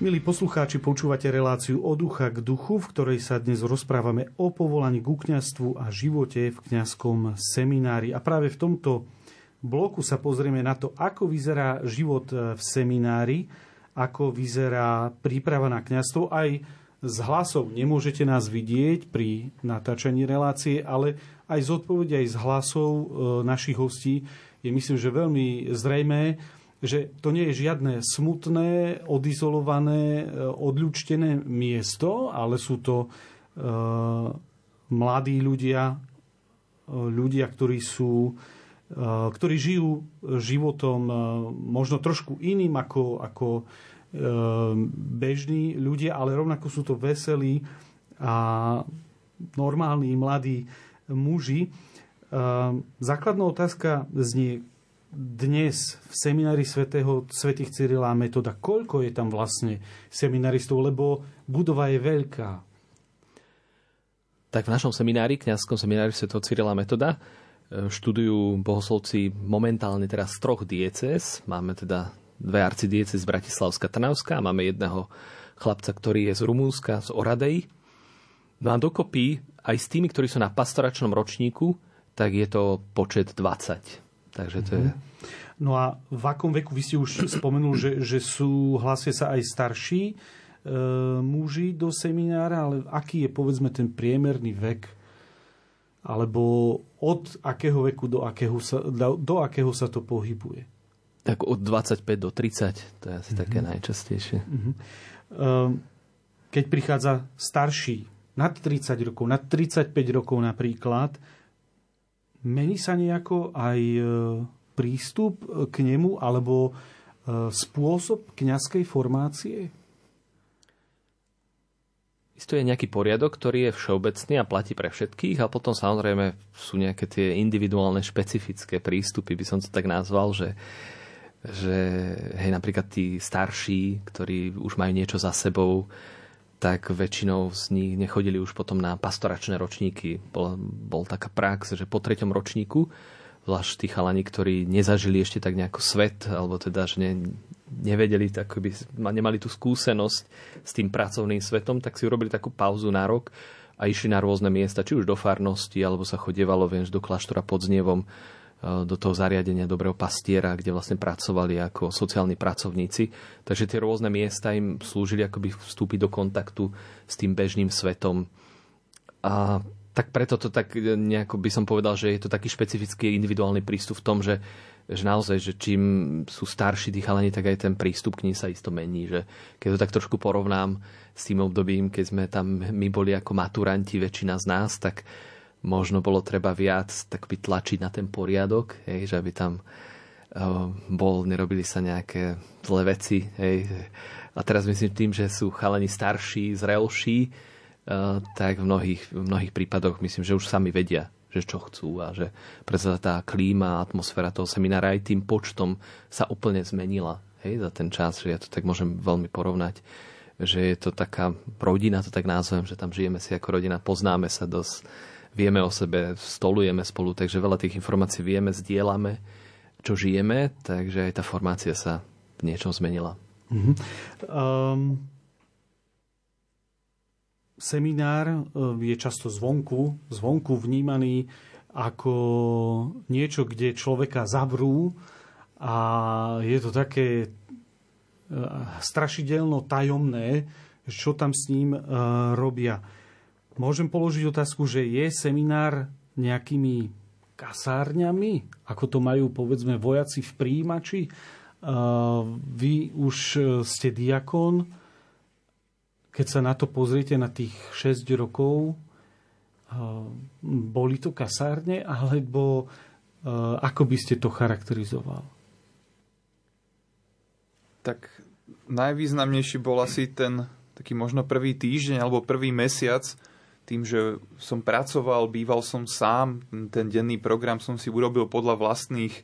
Milí poslucháči, počúvate reláciu od ducha k duchu, v ktorej sa dnes rozprávame o povolaní ku kňastvu a živote v kňazskom seminári. A práve v tomto bloku sa pozrieme na to, ako vyzerá život v seminári, ako vyzerá príprava na kňazstvo. Aj z hlasov nemôžete nás vidieť pri natáčaní relácie, ale aj z odpovede, aj z hlasov e, našich hostí je myslím, že veľmi zrejmé, že to nie je žiadne smutné, odizolované, e, odľučtené miesto, ale sú to uh, mladí ľudia, uh, ľudia, ktorí sú ktorí žijú životom možno trošku iným ako, ako bežní ľudia, ale rovnako sú to veselí a normálni mladí muži. Základná otázka znie dnes v seminári svätého Svetých Cyrila a Metoda. Koľko je tam vlastne seminaristov, lebo budova je veľká. Tak v našom seminári, kňazskom seminári svätého Cyrila Metoda, e, študujú bohoslovci momentálne teraz z troch dieces. Máme teda dve arcidiece z Bratislavska Trnavska a máme jedného chlapca, ktorý je z Rumúnska, z Oradej. No a dokopy aj s tými, ktorí sú na pastoračnom ročníku, tak je to počet 20. Takže to je... Mhm. No a v akom veku, vy ste už spomenul, že, že sú, hlasia sa aj starší e, muži do seminára, ale aký je povedzme ten priemerný vek? Alebo od akého veku do akého sa, do, do akého sa to pohybuje? Tak od 25 do 30, to je asi mm-hmm. také najčastejšie. Mm-hmm. Keď prichádza starší, nad 30 rokov, nad 35 rokov napríklad, Mení sa nejako aj e, prístup e, k nemu alebo e, spôsob kňazskej formácie? Isto je nejaký poriadok, ktorý je všeobecný a platí pre všetkých a potom samozrejme sú nejaké tie individuálne špecifické prístupy, by som to tak nazval, že, že hej, napríklad tí starší, ktorí už majú niečo za sebou, tak väčšinou z nich nechodili už potom na pastoračné ročníky. Bol, bol taká prax, že po treťom ročníku, zvlášť tí chalani, ktorí nezažili ešte tak nejako svet, alebo teda, že ne, nevedeli, tak by nemali tú skúsenosť s tým pracovným svetom, tak si urobili takú pauzu na rok a išli na rôzne miesta, či už do farnosti, alebo sa chodievalo, viem, do kláštora pod Znievom, do toho zariadenia dobrého pastiera, kde vlastne pracovali ako sociálni pracovníci. Takže tie rôzne miesta im slúžili akoby vstúpiť do kontaktu s tým bežným svetom. A tak preto to tak nejako by som povedal, že je to taký špecifický individuálny prístup v tom, že, že naozaj, že čím sú starší tí chalani, tak aj ten prístup k ním sa isto mení. Že keď to tak trošku porovnám s tým obdobím, keď sme tam my boli ako maturanti, väčšina z nás, tak možno bolo treba viac tak by tlačiť na ten poriadok, hej, že aby tam uh, bol, nerobili sa nejaké zlé veci. Hej. A teraz myslím tým, že sú chalani starší, zrelší, uh, tak v mnohých, v mnohých prípadoch myslím, že už sami vedia, že čo chcú a že predsa tá klíma, atmosféra toho seminára aj tým počtom sa úplne zmenila hej, za ten čas, že ja to tak môžem veľmi porovnať že je to taká rodina, to tak názvem, že tam žijeme si ako rodina, poznáme sa dosť vieme o sebe, stolujeme spolu, takže veľa tých informácií vieme, zdieľame, čo žijeme, takže aj tá formácia sa v niečom zmenila. Mm-hmm. Um, seminár e, je často zvonku, zvonku vnímaný ako niečo, kde človeka zavrú a je to také e, strašidelno tajomné, čo tam s ním uh, robia. Môžem položiť otázku, že je seminár nejakými kasárňami, ako to majú povedzme vojaci v príjimači. Vy už ste diakon. Keď sa na to pozriete na tých 6 rokov, boli to kasárne, alebo ako by ste to charakterizoval? Tak najvýznamnejší bol asi ten taký možno prvý týždeň alebo prvý mesiac, tým, že som pracoval, býval som sám, ten denný program som si urobil podľa vlastných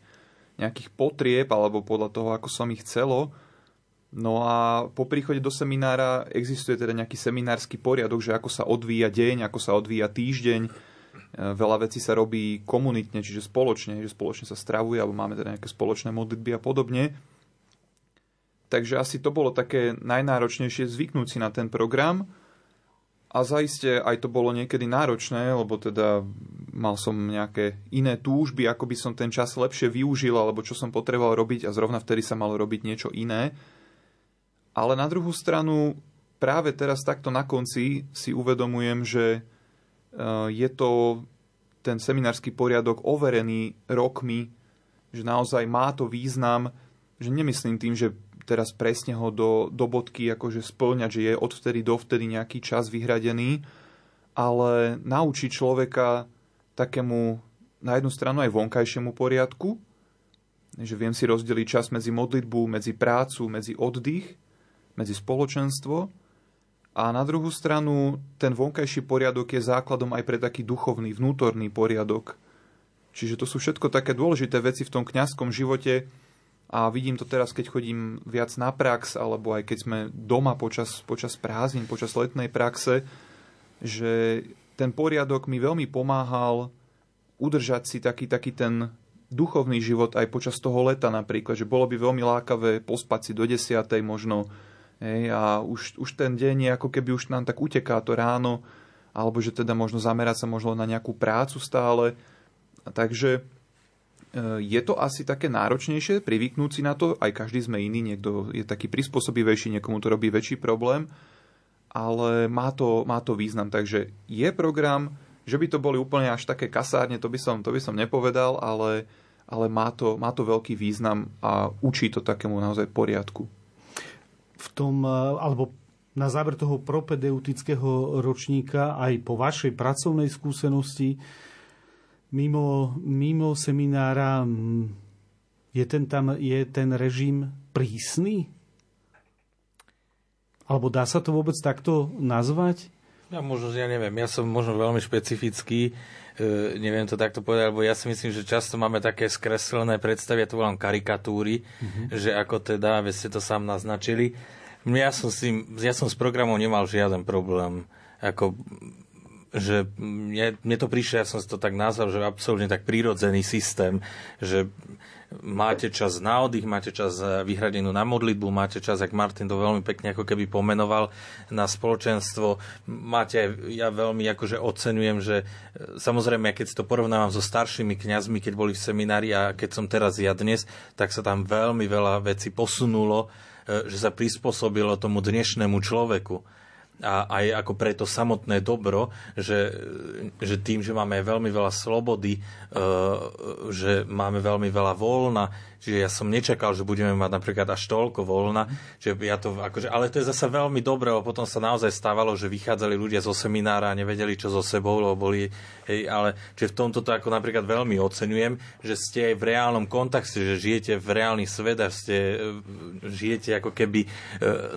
nejakých potrieb alebo podľa toho, ako som ich chcelo. No a po príchode do seminára existuje teda nejaký seminársky poriadok, že ako sa odvíja deň, ako sa odvíja týždeň. E, veľa vecí sa robí komunitne, čiže spoločne, že spoločne sa stravuje, alebo máme teda nejaké spoločné modlitby a podobne. Takže asi to bolo také najnáročnejšie zvyknúť si na ten program. A zaiste aj to bolo niekedy náročné, lebo teda mal som nejaké iné túžby, ako by som ten čas lepšie využil, alebo čo som potreboval robiť a zrovna vtedy sa malo robiť niečo iné. Ale na druhú stranu, práve teraz takto na konci si uvedomujem, že e, je to ten seminársky poriadok overený rokmi, že naozaj má to význam, že nemyslím tým, že teraz presne ho do, do bodky akože splňať, že je odvtedy dovtedy nejaký čas vyhradený, ale naučí človeka takému na jednu stranu aj vonkajšiemu poriadku, že viem si rozdeliť čas medzi modlitbu, medzi prácu, medzi oddych, medzi spoločenstvo A na druhú stranu, ten vonkajší poriadok je základom aj pre taký duchovný, vnútorný poriadok. Čiže to sú všetko také dôležité veci v tom kňazskom živote a vidím to teraz, keď chodím viac na prax, alebo aj keď sme doma počas, počas prázdnin, počas letnej praxe, že ten poriadok mi veľmi pomáhal udržať si taký, taký ten duchovný život aj počas toho leta napríklad, že bolo by veľmi lákavé pospať si do desiatej možno, Hej, a už, už ten deň je ako keby už nám tak uteká to ráno, alebo že teda možno zamerať sa možno na nejakú prácu stále. Takže e, je to asi také náročnejšie privyknúť si na to, aj každý sme iný, niekto je taký prispôsobivejší, niekomu to robí väčší problém, ale má to, má to význam. Takže je program, že by to boli úplne až také kasárne, to by som, to by som nepovedal, ale, ale má, to, má to veľký význam a učí to takému naozaj poriadku v tom, e, alebo na záver toho propedeutického ročníka aj po vašej pracovnej skúsenosti mimo, mimo seminára je ten, tam, je ten režim prísny? Alebo dá sa to vôbec takto nazvať? Ja možno, ja neviem, ja som možno veľmi špecifický, e, neviem to takto povedať, lebo ja si myslím, že často máme také skreslené predstavy, ja to volám karikatúry, mm-hmm. že ako teda, veď ste to sám naznačili. Ja som, si, ja som s programom nemal žiaden problém. Ako, že mne, mne to prišlo, ja som si to tak nazval, že absolútne tak prírodzený systém, že máte čas na oddych, máte čas vyhradenú na modlitbu, máte čas, ak Martin to veľmi pekne ako keby pomenoval, na spoločenstvo. Máte, ja veľmi akože ocenujem, že e, samozrejme, keď si to porovnávam so staršími kňazmi, keď boli v seminári a keď som teraz ja dnes, tak sa tam veľmi veľa vecí posunulo, e, že sa prispôsobilo tomu dnešnému človeku a aj ako pre to samotné dobro, že, že tým, že máme veľmi veľa slobody, e, že máme veľmi veľa voľna, čiže ja som nečakal, že budeme mať napríklad až toľko voľna, že ja to, akože, ale to je zase veľmi dobré, lebo potom sa naozaj stávalo, že vychádzali ľudia zo seminára a nevedeli, čo so sebou, lebo boli, hej, ale že v tomto to ako napríklad veľmi oceňujem, že ste aj v reálnom kontexte, že žijete v reálny svet a ste, e, žijete ako keby e,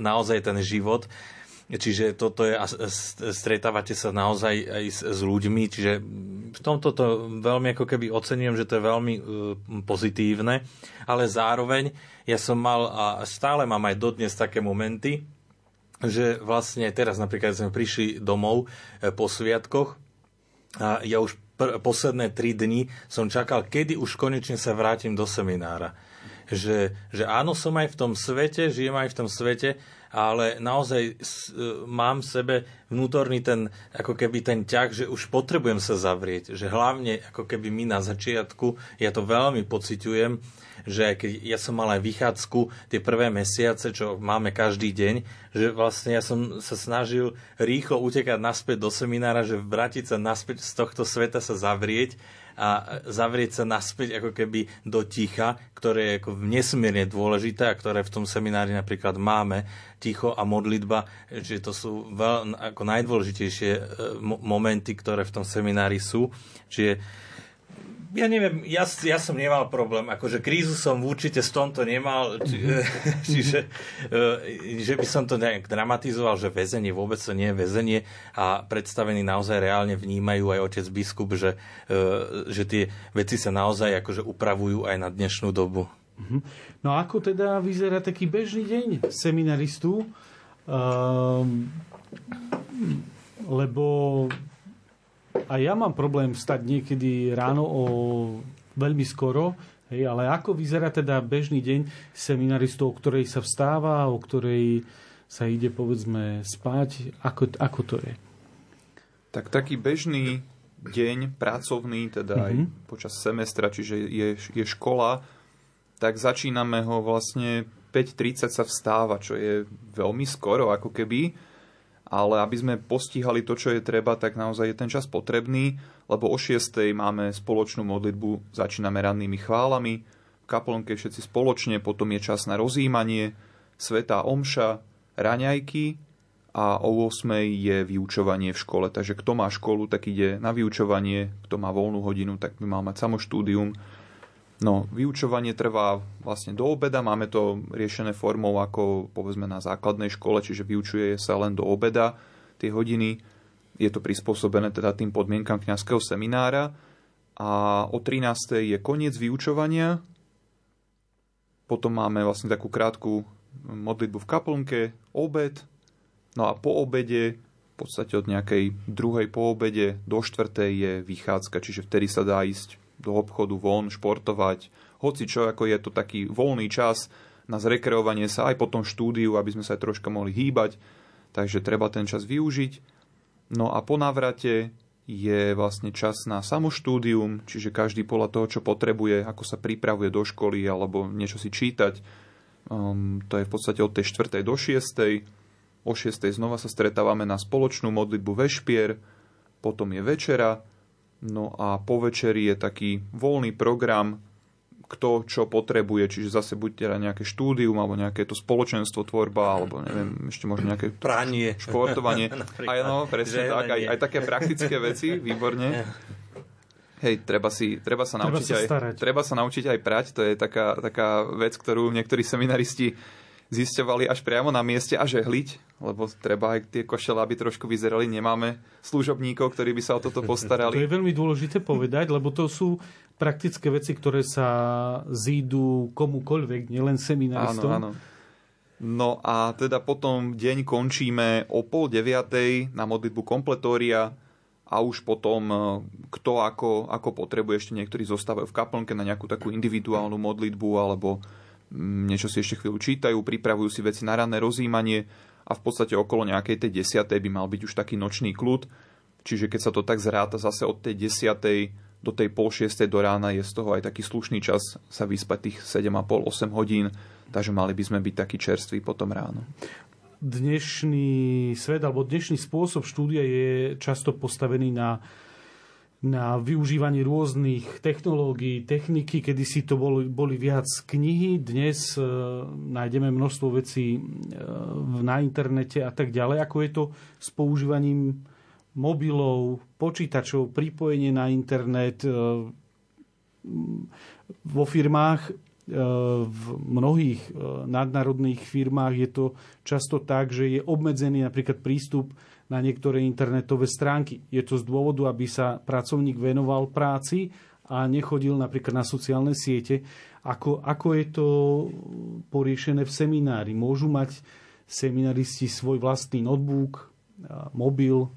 naozaj ten život Čiže toto je, stretávate sa naozaj aj s, s ľuďmi, čiže v tomto to veľmi ako keby ocenujem, že to je veľmi uh, pozitívne, ale zároveň ja som mal a stále mám aj dodnes také momenty, že vlastne teraz napríklad sme prišli domov e, po sviatkoch a ja už pr- posledné tri dni som čakal, kedy už konečne sa vrátim do seminára. Že, že áno, som aj v tom svete, žijem aj v tom svete, ale naozaj e, mám v sebe vnútorný ten, ako keby ten ťah, že už potrebujem sa zavrieť, že hlavne ako keby my na začiatku, ja to veľmi pociťujem, že keď ja som mal aj vychádzku tie prvé mesiace, čo máme každý deň, že vlastne ja som sa snažil rýchlo utekať naspäť do seminára, že vrátiť sa naspäť z tohto sveta sa zavrieť a zavrieť sa naspäť ako keby do ticha, ktoré je ako nesmierne dôležité a ktoré v tom seminári napríklad máme, ticho a modlitba, že to sú veľ, ako najdôležitejšie e, momenty, ktoré v tom seminári sú. Čiže ja neviem, ja, ja som nemal problém, akože krízu som určite z tomto nemal, či, mhm. čiže e, že by som to nejak dramatizoval, že väzenie vôbec to nie je väzenie a predstavení naozaj reálne vnímajú aj otec biskup, že, e, že tie veci sa naozaj akože upravujú aj na dnešnú dobu. Mhm. No ako teda vyzerá taký bežný deň seminaristu? Um, lebo a ja mám problém vstať niekedy ráno o veľmi skoro, hej, ale ako vyzerá teda bežný deň seminaristov, o ktorej sa vstáva, o ktorej sa ide povedzme spať, ako, ako to je? Tak taký bežný deň, pracovný, teda mm-hmm. aj mhm. počas semestra, čiže je, je škola, tak začíname ho vlastne 5.30 sa vstáva, čo je veľmi skoro ako keby ale aby sme postihali to, čo je treba, tak naozaj je ten čas potrebný, lebo o 6. máme spoločnú modlitbu, začíname rannými chválami, v kaplnke všetci spoločne, potom je čas na rozjímanie, svetá omša, raňajky a o 8. je vyučovanie v škole. Takže kto má školu, tak ide na vyučovanie, kto má voľnú hodinu, tak by mal mať samoštúdium. No, vyučovanie trvá vlastne do obeda, máme to riešené formou ako povedzme na základnej škole, čiže vyučuje sa len do obeda tie hodiny. Je to prispôsobené teda tým podmienkam kňazského seminára a o 13. je koniec vyučovania. Potom máme vlastne takú krátku modlitbu v kaplnke, obed, no a po obede v podstate od nejakej druhej po obede do štvrtej je vychádzka, čiže vtedy sa dá ísť do obchodu von, športovať, hoci čo, ako je to taký voľný čas na zrekreovanie sa aj po tom štúdiu, aby sme sa aj troška mohli hýbať, takže treba ten čas využiť. No a po návrate je vlastne čas na samoštúdium, čiže každý podľa toho, čo potrebuje, ako sa pripravuje do školy alebo niečo si čítať. Um, to je v podstate od tej 4. do 6. O 6. znova sa stretávame na spoločnú modlitbu vešpier, potom je večera, No a po večeri je taký voľný program, kto čo potrebuje, čiže zase buď teda nejaké štúdium, alebo nejaké to spoločenstvo tvorba, alebo neviem, ešte možno nejaké Pranie. športovanie. aj no, presne tak, aj, aj také praktické veci, výborne. Hej, treba, si, treba, sa naučiť treba, sa aj, treba sa naučiť aj prať, to je taká, taká vec, ktorú niektorí seminaristi zisťovali až priamo na mieste a žehliť, lebo treba aj tie košele, aby trošku vyzerali. Nemáme služobníkov, ktorí by sa o toto postarali. To je veľmi dôležité povedať, lebo to sú praktické veci, ktoré sa zídu komukoľvek, nielen seminaristom. Áno, áno. No a teda potom deň končíme o pol deviatej na modlitbu kompletória a už potom e, kto ako, ako potrebuje, ešte niektorí zostávajú v kaplnke na nejakú takú individuálnu modlitbu alebo niečo si ešte chvíľu čítajú, pripravujú si veci na ranné rozímanie a v podstate okolo nejakej tej desiatej by mal byť už taký nočný kľud. Čiže keď sa to tak zráta zase od tej desiatej do tej pol šiestej do rána je z toho aj taký slušný čas sa vyspať tých 7,5-8 hodín, takže mali by sme byť taký čerství potom ráno. Dnešný svet alebo dnešný spôsob štúdia je často postavený na na využívanie rôznych technológií, techniky, kedy si to boli, boli viac knihy, dnes e, nájdeme množstvo vecí e, na internete a tak ďalej. Ako je to s používaním mobilov, počítačov, pripojenie na internet e, vo firmách, e, v mnohých e, nadnárodných firmách je to často tak, že je obmedzený napríklad prístup na niektoré internetové stránky. Je to z dôvodu, aby sa pracovník venoval práci a nechodil napríklad na sociálne siete. Ako, ako je to poriešené v seminári? Môžu mať seminaristi svoj vlastný notebook, mobil?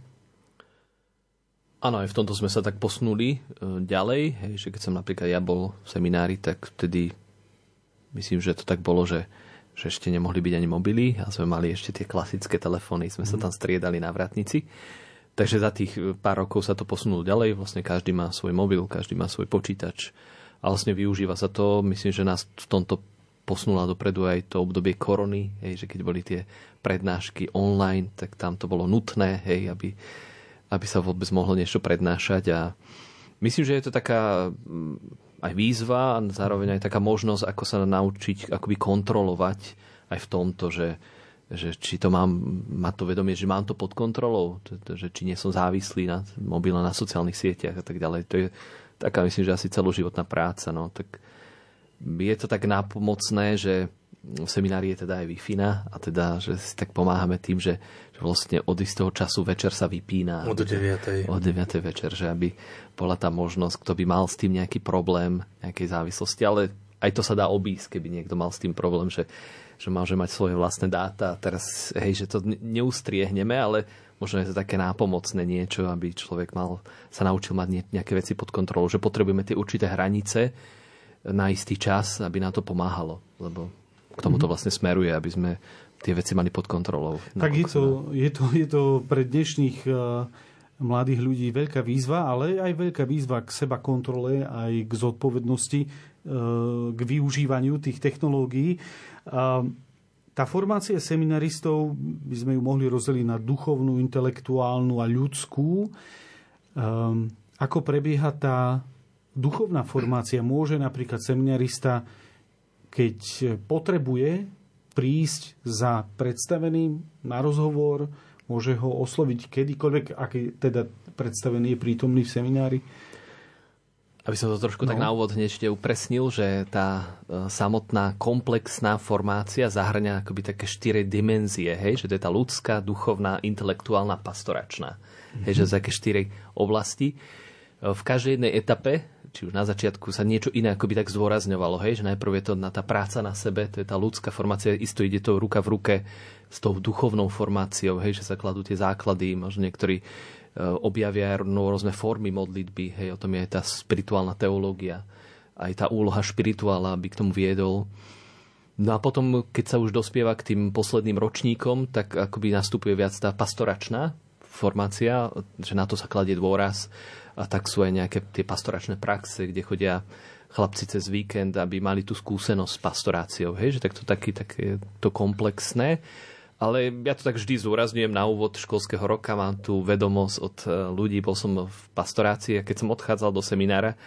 Áno, aj v tomto sme sa tak posunuli e, ďalej, že keď som napríklad ja bol v seminári, tak vtedy myslím, že to tak bolo, že že ešte nemohli byť ani mobily a sme mali ešte tie klasické telefóny, sme sa mhm. tam striedali na vratnici. Takže za tých e, pár rokov sa to posunulo ďalej, vlastne každý má svoj mobil, každý má svoj počítač a vlastne využíva sa to. Myslím, že nás v tomto posunula dopredu aj to obdobie korony, hej, že keď boli tie prednášky online, tak tam to bolo nutné, hej, aby, aby sa vôbec mohlo niečo prednášať a myslím, že je to taká aj výzva a zároveň aj taká možnosť, ako sa naučiť akoby kontrolovať aj v tomto, že, že či to mám, má to vedomie, že mám to pod kontrolou, že či nie som závislý na mobile, na sociálnych sieťach a tak ďalej. To je taká, myslím, že asi celoživotná práca. No. Tak je to tak nápomocné, že v seminári je teda aj wi a teda, že si tak pomáhame tým, že, vlastne od istého času večer sa vypína. Od 9. Od 9. večer, že aby bola tá možnosť, kto by mal s tým nejaký problém, nejakej závislosti, ale aj to sa dá obísť, keby niekto mal s tým problém, že, že môže mať svoje vlastné dáta. Teraz, hej, že to neustriehneme, ale možno je to také nápomocné niečo, aby človek mal, sa naučil mať nejaké veci pod kontrolou, že potrebujeme tie určité hranice na istý čas, aby nám to pomáhalo, lebo k tomuto mhm. vlastne smeruje, aby sme tie veci mali pod kontrolou. Tak je to, je, to, je to pre dnešných uh, mladých ľudí veľká výzva, ale aj veľká výzva k seba kontrole, aj k zodpovednosti, uh, k využívaniu tých technológií. Tá formácia seminaristov by sme ju mohli rozdeliť na duchovnú, intelektuálnu a ľudskú. Um, ako prebieha tá duchovná formácia? Môže napríklad seminarista keď potrebuje prísť za predstaveným na rozhovor, môže ho osloviť kedykoľvek, aký teda predstavený je prítomný v seminári? Aby som to trošku no. tak na úvod hneď ešte upresnil, že tá e, samotná komplexná formácia zahrňa akoby také štyri dimenzie, hej? že to je tá ľudská, duchovná, intelektuálna, pastoračná. Mm-hmm. Hej, že z také štyri oblasti. E, v každej jednej etape, či už na začiatku sa niečo iné akoby tak zdôrazňovalo, hej? že najprv je to na tá práca na sebe, to je tá ľudská formácia, isto ide to ruka v ruke s tou duchovnou formáciou, hej, že sa kladú tie základy, možno niektorí Eh, objavia rôzne formy modlitby. Hej, o tom je aj tá spirituálna teológia, aj tá úloha špirituála, aby k tomu viedol. No a potom, keď sa už dospieva k tým posledným ročníkom, tak akoby nastupuje viac tá pastoračná formácia, že na to sa kladie dôraz. A tak sú aj nejaké tie pastoračné praxe, kde chodia chlapci cez víkend, aby mali tú skúsenosť s pastoráciou. Hej, že tak to také, také to komplexné. Ale ja to tak vždy zúrazňujem na úvod školského roka, mám tú vedomosť od e, ľudí, bol som v pastorácii a keď som odchádzal do seminára,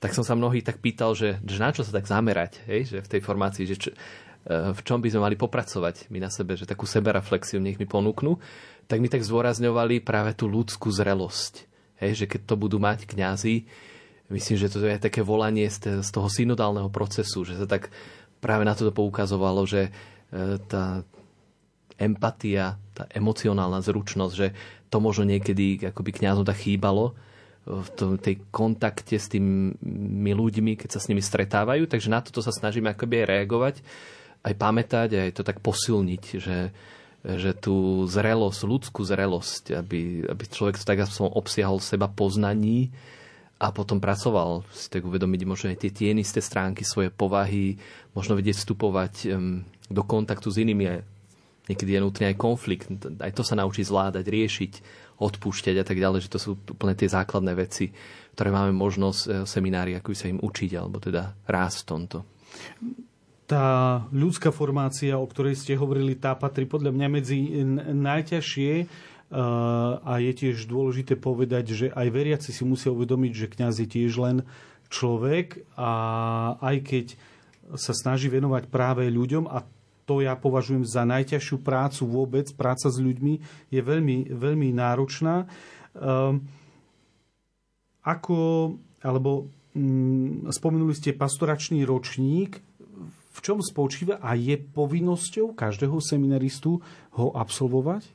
tak som sa mnohých tak pýtal, že, že na čo sa tak zamerať, hej? že v tej formácii, že čo, e, v čom by sme mali popracovať my na sebe, že takú sebereflexiu nech mi ponúknú, tak mi tak zdôrazňovali práve tú ľudskú zrelosť. Hej? Že keď to budú mať kňazi, myslím, že to je také volanie z toho synodálneho procesu, že sa tak práve na to poukazovalo, že e, tá, empatia, tá emocionálna zručnosť, že to možno niekedy akoby kňazom tak chýbalo v tom, tej kontakte s tými ľuďmi, keď sa s nimi stretávajú. Takže na toto sa snažíme akoby aj reagovať, aj pamätať, aj to tak posilniť, že, že tú zrelosť, ľudskú zrelosť, aby, aby človek tak obsiahol seba poznaní a potom pracoval, si tak uvedomiť možno aj tie tienisté stránky svoje povahy, možno vedieť vstupovať do kontaktu s inými. Niekedy je nutný aj konflikt, aj to sa naučí zvládať, riešiť, odpúšťať a tak ďalej, že to sú úplne tie základné veci, ktoré máme možnosť e, seminári, ako sa im učiť, alebo teda rásť v tomto. Tá ľudská formácia, o ktorej ste hovorili, tá patrí podľa mňa medzi najťažšie e, a je tiež dôležité povedať, že aj veriaci si musia uvedomiť, že kňaz je tiež len človek a aj keď sa snaží venovať práve ľuďom a to ja považujem za najťažšiu prácu vôbec. Práca s ľuďmi je veľmi, veľmi náročná. Um, ako, alebo um, spomenuli ste pastoračný ročník, v čom spočíva a je povinnosťou každého seminaristu ho absolvovať?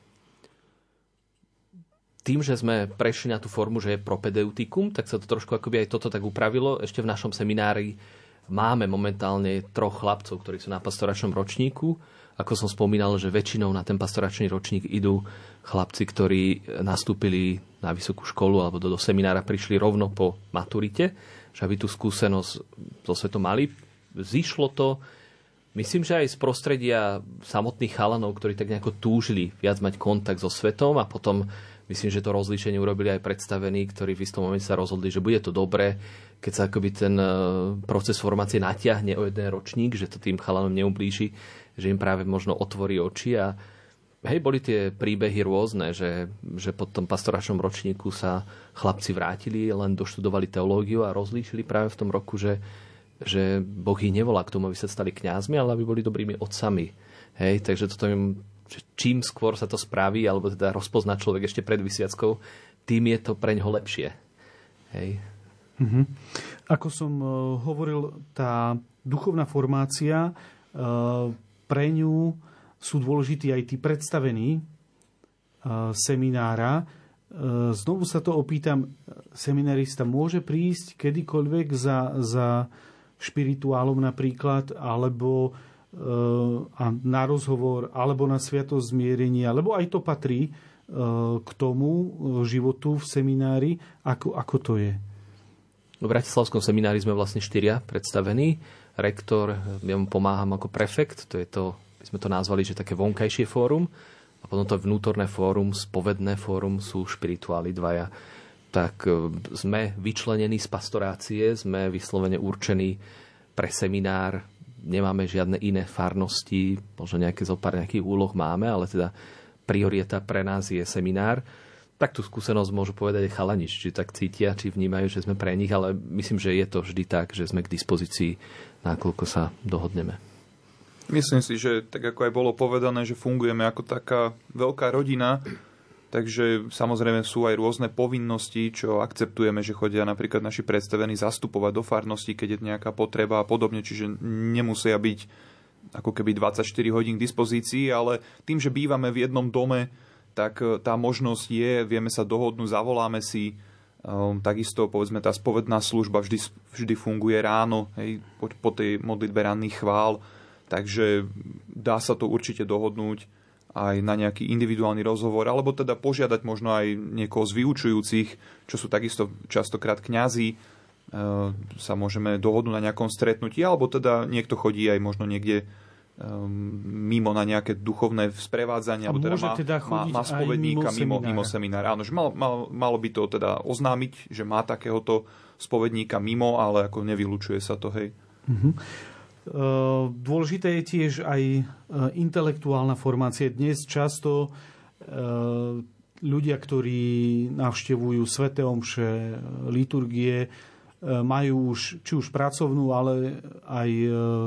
Tým, že sme prešli na tú formu, že je propedeutikum, tak sa to trošku akoby aj toto tak upravilo. Ešte v našom seminári Máme momentálne troch chlapcov, ktorí sú na pastoračnom ročníku. Ako som spomínal, že väčšinou na ten pastoračný ročník idú chlapci, ktorí nastúpili na vysokú školu alebo do, do seminára prišli rovno po maturite, že aby tú skúsenosť so svetom mali. Zišlo to, myslím, že aj z prostredia samotných chalanov, ktorí tak nejako túžili viac mať kontakt so svetom a potom myslím, že to rozlíšenie urobili aj predstavení, ktorí v istom momente sa rozhodli, že bude to dobré, keď sa akoby ten e, proces formácie natiahne o jeden ročník, že to tým chalanom neublíži, že im práve možno otvorí oči a hej, boli tie príbehy rôzne, že, že po tom pastoračnom ročníku sa chlapci vrátili, len doštudovali teológiu a rozlíšili práve v tom roku, že, že Boh ich nevolá k tomu, aby sa stali kňazmi, ale aby boli dobrými otcami. Hej, takže toto im, čím skôr sa to spraví, alebo teda rozpozná človek ešte pred vysviackou, tým je to pre ňoho lepšie. Hej. Uh-huh. Ako som uh, hovoril, tá duchovná formácia, uh, pre ňu sú dôležití aj tí predstavení uh, seminára. Znovu sa to opýtam, seminarista môže prísť kedykoľvek za, za špirituálom napríklad, alebo uh, a na rozhovor, alebo na sviatosť zmierenia, lebo aj to patrí uh, k tomu životu v seminári. Ako, ako to je? V Bratislavskom seminári sme vlastne štyria predstavení. Rektor, ja mu pomáham ako prefekt, to je to, by sme to nazvali, že také vonkajšie fórum. A potom to vnútorné fórum, spovedné fórum sú špirituáli dvaja. Tak e, sme vyčlenení z pastorácie, sme vyslovene určení pre seminár, nemáme žiadne iné farnosti, možno nejaké zo pár nejakých úloh máme, ale teda priorita pre nás je seminár tak tú skúsenosť môžu povedať aj chalani, či tak cítia, či vnímajú, že sme pre nich, ale myslím, že je to vždy tak, že sme k dispozícii, nakoľko sa dohodneme. Myslím si, že tak ako aj bolo povedané, že fungujeme ako taká veľká rodina, Takže samozrejme sú aj rôzne povinnosti, čo akceptujeme, že chodia napríklad naši predstavení zastupovať do farnosti, keď je nejaká potreba a podobne, čiže nemusia byť ako keby 24 hodín k dispozícii, ale tým, že bývame v jednom dome, tak e, tá možnosť je, vieme sa dohodnúť, zavoláme si, um, takisto povedzme tá spovedná služba vždy, vždy funguje ráno, hej, po, po tej modlitbe ranných chvál, takže dá sa to určite dohodnúť aj na nejaký individuálny rozhovor, alebo teda požiadať možno aj niekoho z vyučujúcich, čo sú takisto častokrát kňazi, e, sa môžeme dohodnúť na nejakom stretnutí, alebo teda niekto chodí aj možno niekde um, mimo na nejaké duchovné sprevádzanie, alebo teda má, teda má, má spovedníka mimo, mimo, mimo seminár. Áno, že mal, mal, malo by to teda oznámiť, že má takéhoto spovedníka mimo, ale ako nevylučuje sa to, hej. Uh-huh. Eh, dôležité je tiež aj eh, intelektuálna formácia. Dnes často eh, ľudia, ktorí navštevujú sveté omše, liturgie, majú už či už pracovnú, ale aj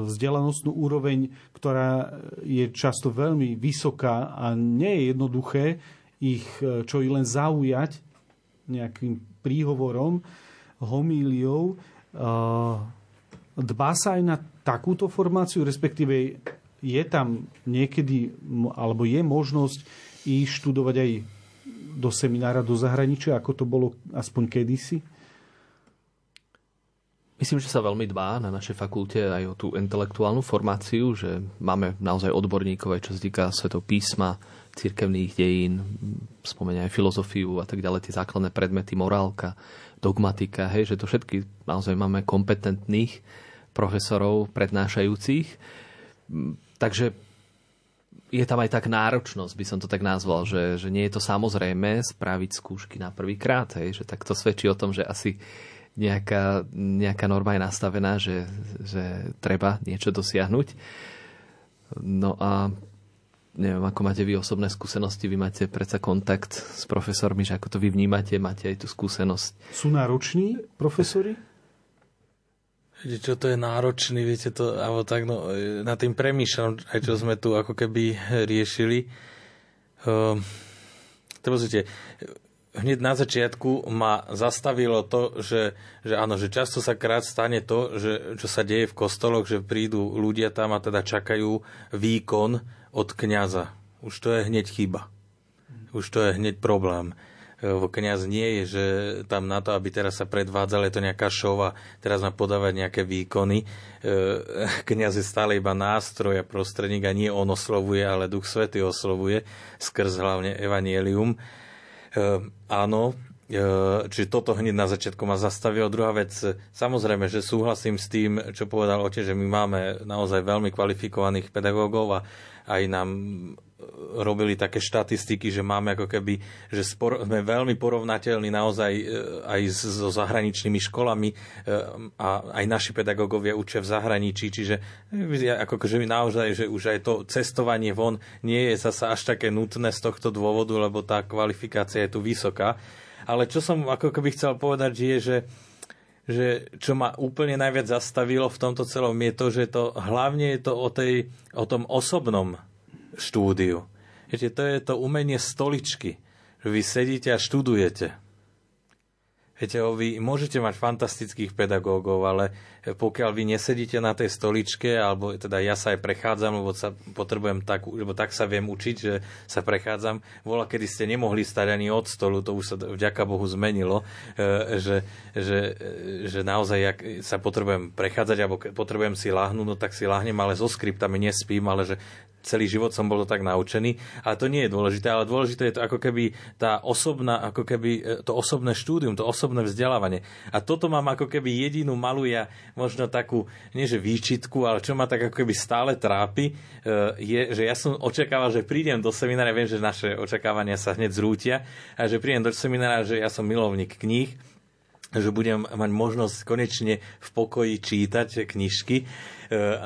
vzdelanostnú úroveň, ktorá je často veľmi vysoká a nie je jednoduché ich čo i len zaujať nejakým príhovorom, homíliou. Dbá sa aj na takúto formáciu, respektíve je tam niekedy, alebo je možnosť ísť študovať aj do seminára do zahraničia, ako to bolo aspoň kedysi? Myslím, že sa veľmi dbá na našej fakulte aj o tú intelektuálnu formáciu, že máme naozaj odborníkov aj čo sa týka svetov písma, cirkevných dejín, spomenia aj filozofiu a tak ďalej, tie základné predmety, morálka, dogmatika, hej, že to všetky naozaj máme kompetentných profesorov prednášajúcich. Takže je tam aj tak náročnosť, by som to tak nazval, že, že nie je to samozrejme spraviť skúšky na prvýkrát, že tak to svedčí o tom, že asi nejaká, nejaká norma je nastavená, že, že treba niečo dosiahnuť. No a neviem, ako máte vy osobné skúsenosti, vy máte predsa kontakt s profesormi, že ako to vy vnímate, máte aj tú skúsenosť. Sú nároční profesori? Čo to je náročný, viete to, alebo tak, no, na tým premýšľam, aj čo sme tu ako keby riešili. Uh, to pozrite, hneď na začiatku ma zastavilo to, že, že áno, že často sa krát stane to, že čo sa deje v kostoloch, že prídu ľudia tam a teda čakajú výkon od kňaza. Už to je hneď chyba. Už to je hneď problém kniaz nie je, že tam na to, aby teraz sa predvádzal, je to nejaká show a teraz má podávať nejaké výkony. E, kniaz je stále iba nástroj a prostredník a nie on oslovuje, ale Duch Svety oslovuje skrz hlavne Evangelium. E, áno, Čiže toto hneď na začiatku ma zastavilo. Druhá vec, samozrejme, že súhlasím s tým, čo povedal otec, že my máme naozaj veľmi kvalifikovaných pedagógov a aj nám robili také štatistiky, že máme ako keby, že spor, sme veľmi porovnateľní naozaj e, aj so zahraničnými školami e, a aj naši pedagógovia učia v zahraničí, čiže e, ako že naozaj, že už aj to cestovanie von nie je zasa až také nutné z tohto dôvodu, lebo tá kvalifikácia je tu vysoká. Ale čo som ako keby chcel povedať, je, že že čo ma úplne najviac zastavilo v tomto celom je to, že to hlavne je to o, tej, o tom osobnom štúdiu. Viete, to je to umenie stoličky, že vy sedíte a študujete. Viete, vy môžete mať fantastických pedagógov, ale pokiaľ vy nesedíte na tej stoličke, alebo teda ja sa aj prechádzam, lebo sa potrebujem tak, lebo tak sa viem učiť, že sa prechádzam. Vola, kedy ste nemohli stať ani od stolu, to už sa vďaka Bohu zmenilo, e, že, že, že naozaj, ak sa potrebujem prechádzať, alebo potrebujem si lahnúť, no tak si lahnem, ale so skriptami nespím, ale že celý život som bol tak naučený. Ale to nie je dôležité, ale dôležité je to ako keby tá osobná, ako keby e, to osobné štúdium, to osobné vzdelávanie. A toto mám ako keby jedinú malú ja, možno takú, nie že výčitku, ale čo ma tak ako keby stále trápi, e, je, že ja som očakával, že prídem do seminára, viem, že naše očakávania sa hneď zrútia, a že prídem do seminára, že ja som milovník kníh, že budem mať možnosť konečne v pokoji čítať knižky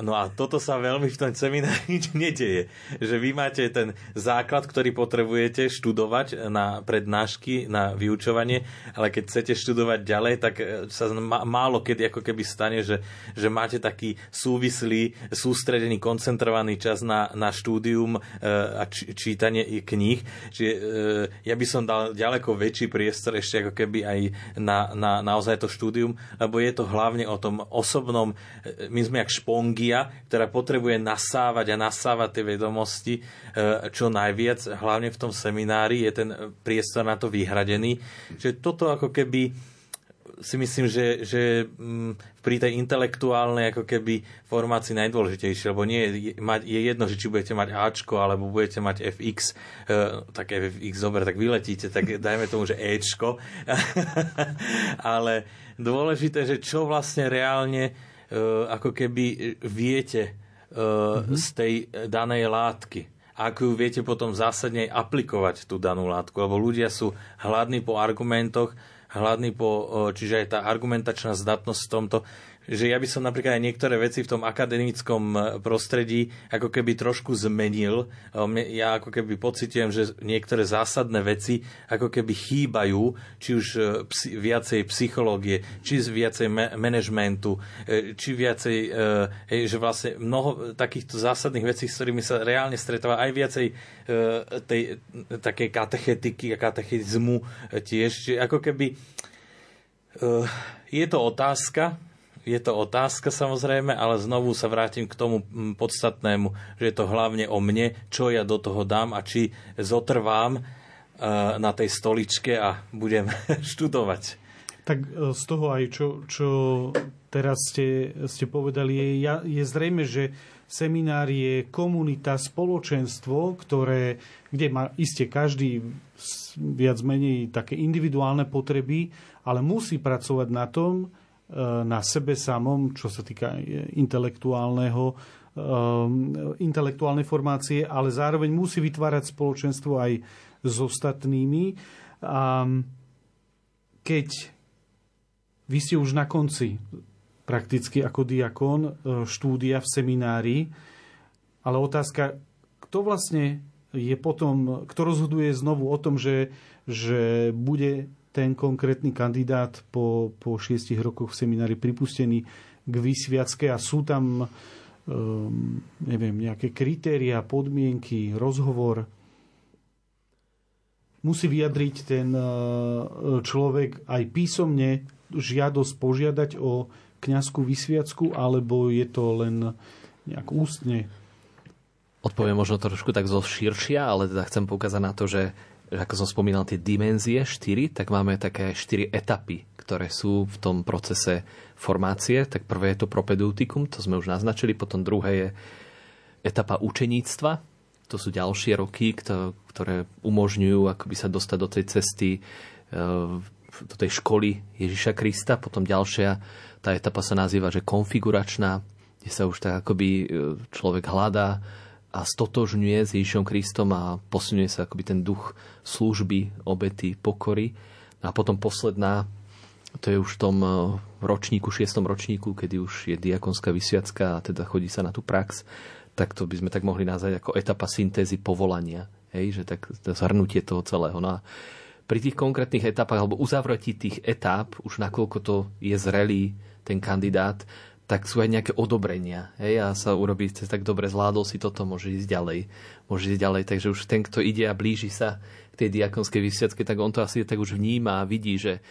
No a toto sa veľmi v tom seminári nedeje. Že vy máte ten základ, ktorý potrebujete študovať na prednášky, na vyučovanie, ale keď chcete študovať ďalej, tak e, sa málo kedy ako keby stane, že, že máte taký súvislý, sústredený, koncentrovaný čas na, na štúdium a čítanie kníh. Čiže ja by som dal ďaleko väčší priestor ešte ako keby aj na, na naozaj to štúdium, lebo je to hlavne o tom osobnom, my sme jak špongia, ktorá potrebuje nasávať a nasávať tie vedomosti e, čo najviac, hlavne v tom seminári je ten priestor na to vyhradený. Čiže toto ako keby si myslím, že, že mm, pri tej intelektuálnej ako keby formácii najdôležitejšie, lebo nie je, je jedno, že či budete mať Ačko alebo budete mať FX, e, tak FX, dobre, tak vyletíte, tak dajme tomu, že Ečko. Ale dôležité, že čo vlastne reálne ako keby viete mm-hmm. z tej danej látky ako ju viete potom zásadne aplikovať tú danú látku, lebo ľudia sú hladní po argumentoch, hladný po, čiže aj tá argumentačná zdatnosť v tomto, že ja by som napríklad aj niektoré veci v tom akademickom e, prostredí ako keby trošku zmenil. Ja ako keby pocitujem, že niektoré zásadné veci ako keby chýbajú, či už e, psi, viacej psychológie, či viacej manažmentu, e, či viacej, že vlastne mnoho takýchto zásadných vecí, s ktorými sa reálne stretáva, aj viacej tej takej katechetiky a katechizmu tiež. Čiže ako keby je to otázka, je to otázka samozrejme, ale znovu sa vrátim k tomu podstatnému, že je to hlavne o mne, čo ja do toho dám a či zotrvám e, na tej stoličke a budem študovať. Tak e, z toho aj, čo, čo teraz ste, ste povedali, je, je zrejme, že seminár je komunita, spoločenstvo, ktoré, kde má iste každý viac menej také individuálne potreby, ale musí pracovať na tom, na sebe samom, čo sa týka intelektuálneho, um, intelektuálnej formácie, ale zároveň musí vytvárať spoločenstvo aj s ostatnými. A keď vy ste už na konci prakticky ako diakon štúdia v seminári, ale otázka, kto vlastne je potom, kto rozhoduje znovu o tom, že, že bude ten konkrétny kandidát po, po šiestich rokoch v seminári pripustený k vysviacke a sú tam um, neviem, nejaké kritéria, podmienky, rozhovor. Musí vyjadriť ten uh, človek aj písomne žiadosť požiadať o kňazskú vysviacku, alebo je to len nejak ústne? Odpoviem možno trošku tak zo širšia, ale teda chcem poukázať na to, že ako som spomínal, tie dimenzie 4, tak máme také 4 etapy, ktoré sú v tom procese formácie. Tak prvé je to propedeutikum, to sme už naznačili, potom druhé je etapa učeníctva, to sú ďalšie roky, ktoré umožňujú akoby sa dostať do tej cesty e, do tej školy Ježiša Krista. Potom ďalšia, tá etapa sa nazýva, že konfiguračná, kde sa už tak akoby e, človek hľadá a stotožňuje s Ježišom Kristom a posunuje sa akoby ten duch služby, obety, pokory. A potom posledná, to je už v tom eh, ročníku, šiestom ročníku, kedy už je diakonská vysviacka a teda chodí sa na tú prax, tak to by sme tak mohli nazvať ako etapa syntézy povolania. Hej, že tak to zhrnutie toho celého. No a pri tých konkrétnych etapách alebo uzavretí tých etáp, už nakoľko to je zrelý ten kandidát, tak sú aj nejaké odobrenia. Hej, a sa urobí, tak dobre zvládol si toto, môže ísť ďalej. Môže ísť ďalej. Takže už ten, kto ide a blíži sa k tej diakonskej vysviacke, tak on to asi tak už vníma a vidí, že,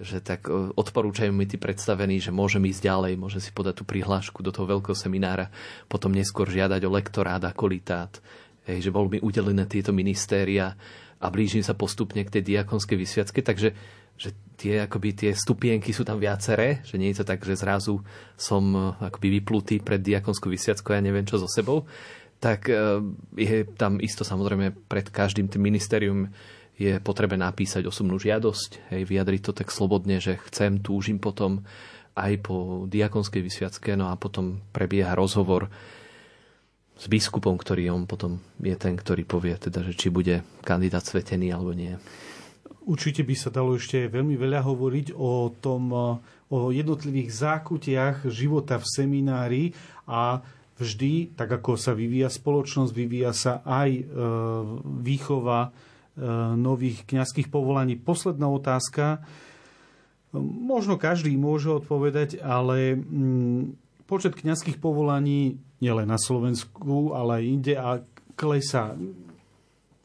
že tak e, odporúčajú mi tí predstavení, že môžem ísť ďalej, môže si podať tú prihlášku do toho veľkého seminára, potom neskôr žiadať o lektorát a kolitát. Hej, že bol mi udelené tieto ministéria a blížim sa postupne k tej diakonskej vysviacke, takže že tie, akoby, tie stupienky sú tam viaceré, že nie je to tak, že zrazu som eh, akoby vyplutý pred diakonskou vysviackou a ja neviem čo so sebou, tak eh, je tam isto samozrejme pred každým tým ministerium je potrebe napísať osobnú žiadosť, hej, vyjadriť to tak slobodne, že chcem, túžim potom aj po diakonskej vysviacke, no a potom prebieha rozhovor s biskupom, ktorý on potom je ten, ktorý povie, teda, že či bude kandidát svetený alebo nie. Určite by sa dalo ešte veľmi veľa hovoriť o tom, o jednotlivých zákutiach života v seminári a vždy, tak ako sa vyvíja spoločnosť, vyvíja sa aj e, výchova e, nových kňazských povolaní. Posledná otázka. Možno každý môže odpovedať, ale mm, počet kňazských povolaní nielen na Slovensku, ale aj inde a klesá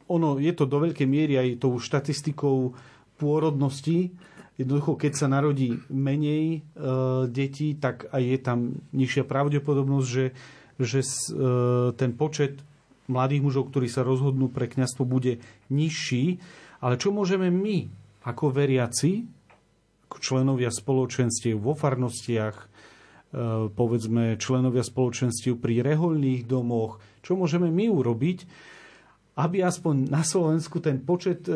ono je to do veľkej miery aj tou štatistikou pôrodnosti. Jednoducho, keď sa narodí menej e, detí, tak aj je tam nižšia pravdepodobnosť, že, že e, ten počet mladých mužov, ktorí sa rozhodnú pre kňazstvo, bude nižší. Ale čo môžeme my, ako veriaci, ako členovia spoločenstiev vo farnostiach, e, povedzme členovia spoločenstiev pri rehoľných domoch, čo môžeme my urobiť, aby aspoň na Slovensku ten počet e,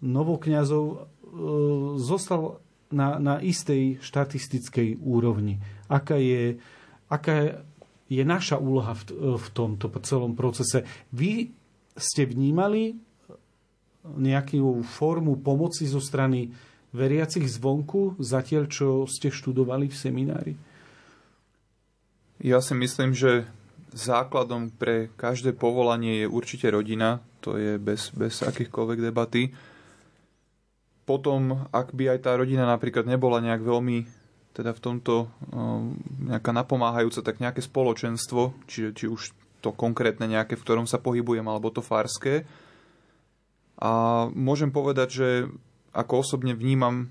novokňazov e, zostal na, na istej štatistickej úrovni. Aká je, aká je naša úloha v, v tomto celom procese? Vy ste vnímali nejakú formu pomoci zo strany veriacich zvonku, zatiaľ čo ste študovali v seminári? Ja si myslím, že základom pre každé povolanie je určite rodina, to je bez, bez akýchkoľvek debaty. Potom, ak by aj tá rodina napríklad nebola nejak veľmi teda v tomto um, nejaká napomáhajúca, tak nejaké spoločenstvo, či, či už to konkrétne nejaké, v ktorom sa pohybujem, alebo to farské. A môžem povedať, že ako osobne vnímam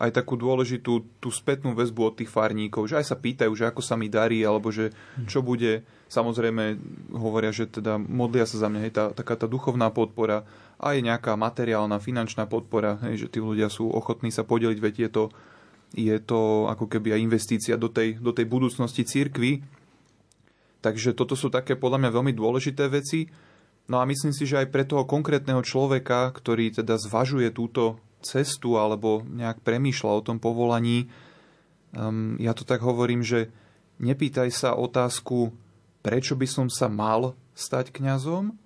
aj takú dôležitú tú spätnú väzbu od tých farníkov, že aj sa pýtajú, že ako sa mi darí, alebo že čo bude. Samozrejme hovoria, že teda modlia sa za mňa, hej, tá, taká tá duchovná podpora, aj nejaká materiálna, finančná podpora, hej, že tí ľudia sú ochotní sa podeliť, veď je to, je to ako keby aj investícia do tej, do tej budúcnosti církvy. Takže toto sú také podľa mňa veľmi dôležité veci. No a myslím si, že aj pre toho konkrétneho človeka, ktorý teda zvažuje túto cestu alebo nejak premýšľa o tom povolaní, um, ja to tak hovorím, že nepýtaj sa otázku, prečo by som sa mal stať kňazom,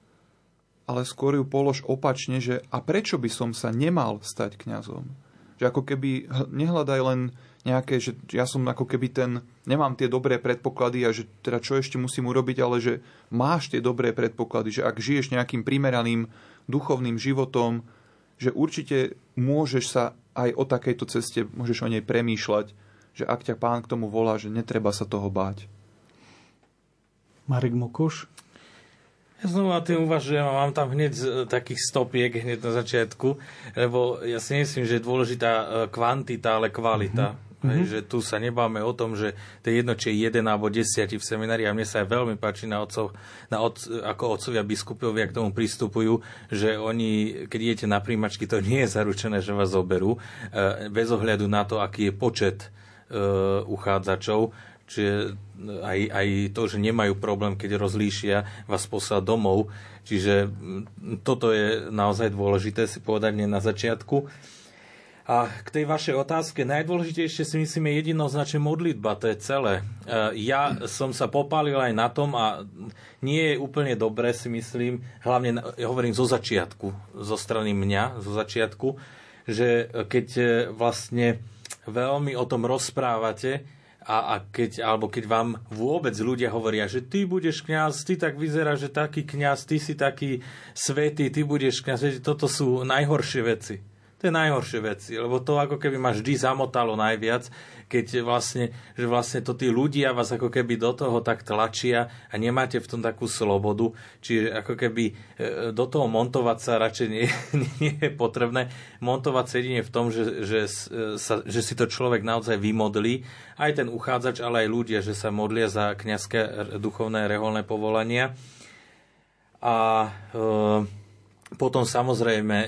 ale skôr ju polož opačne, že a prečo by som sa nemal stať kňazom. Že ako keby nehľadaj len nejaké, že ja som ako keby ten, nemám tie dobré predpoklady a že teda čo ešte musím urobiť, ale že máš tie dobré predpoklady, že ak žiješ nejakým primeraným duchovným životom, že určite môžeš sa aj o takejto ceste, môžeš o nej premýšľať, že ak ťa pán k tomu volá, že netreba sa toho báť. Marek Mokoš? Ja znova tým uvažujem a mám tam hneď takých stopiek hneď na začiatku, lebo ja si myslím, že je dôležitá e, kvantita, ale kvalita. Mm-hmm. Mm-hmm. Že tu sa nebáme o tom, že to je jedno, či je jeden alebo desiatí v seminári a mne sa aj veľmi páči na otcov, na otc, ako otcovia biskupovia k tomu pristupujú, že oni, keď idete na príjmačky, to nie je zaručené, že vás zoberú, e, bez ohľadu na to, aký je počet uh, uchádzačov, čiže aj, aj to, že nemajú problém, keď rozlíšia, vás poslať domov. Čiže toto je naozaj dôležité si povedať na začiatku. A k tej vašej otázke, najdôležitejšie si myslíme jednoznačne modlitba, to je celé. E, ja som sa popálil aj na tom a nie je úplne dobré si myslím, hlavne ja hovorím zo začiatku, zo strany mňa, zo začiatku, že keď e, vlastne veľmi o tom rozprávate, a, a keď, alebo keď vám vôbec ľudia hovoria, že ty budeš kňaz, ty tak vyzerá, že taký kňaz, ty si taký svetý, ty budeš kňaz, toto sú najhoršie veci to je najhoršie veci, lebo to ako keby ma vždy zamotalo najviac, keď vlastne, že vlastne to tí ľudia vás ako keby do toho tak tlačia a nemáte v tom takú slobodu, čiže ako keby e, do toho montovať sa radšej nie, nie je potrebné. Montovať sa jedine v tom, že, že, e, sa, že si to človek naozaj vymodlí, aj ten uchádzač, ale aj ľudia, že sa modlia za kňazské duchovné reholné povolania. A e, potom samozrejme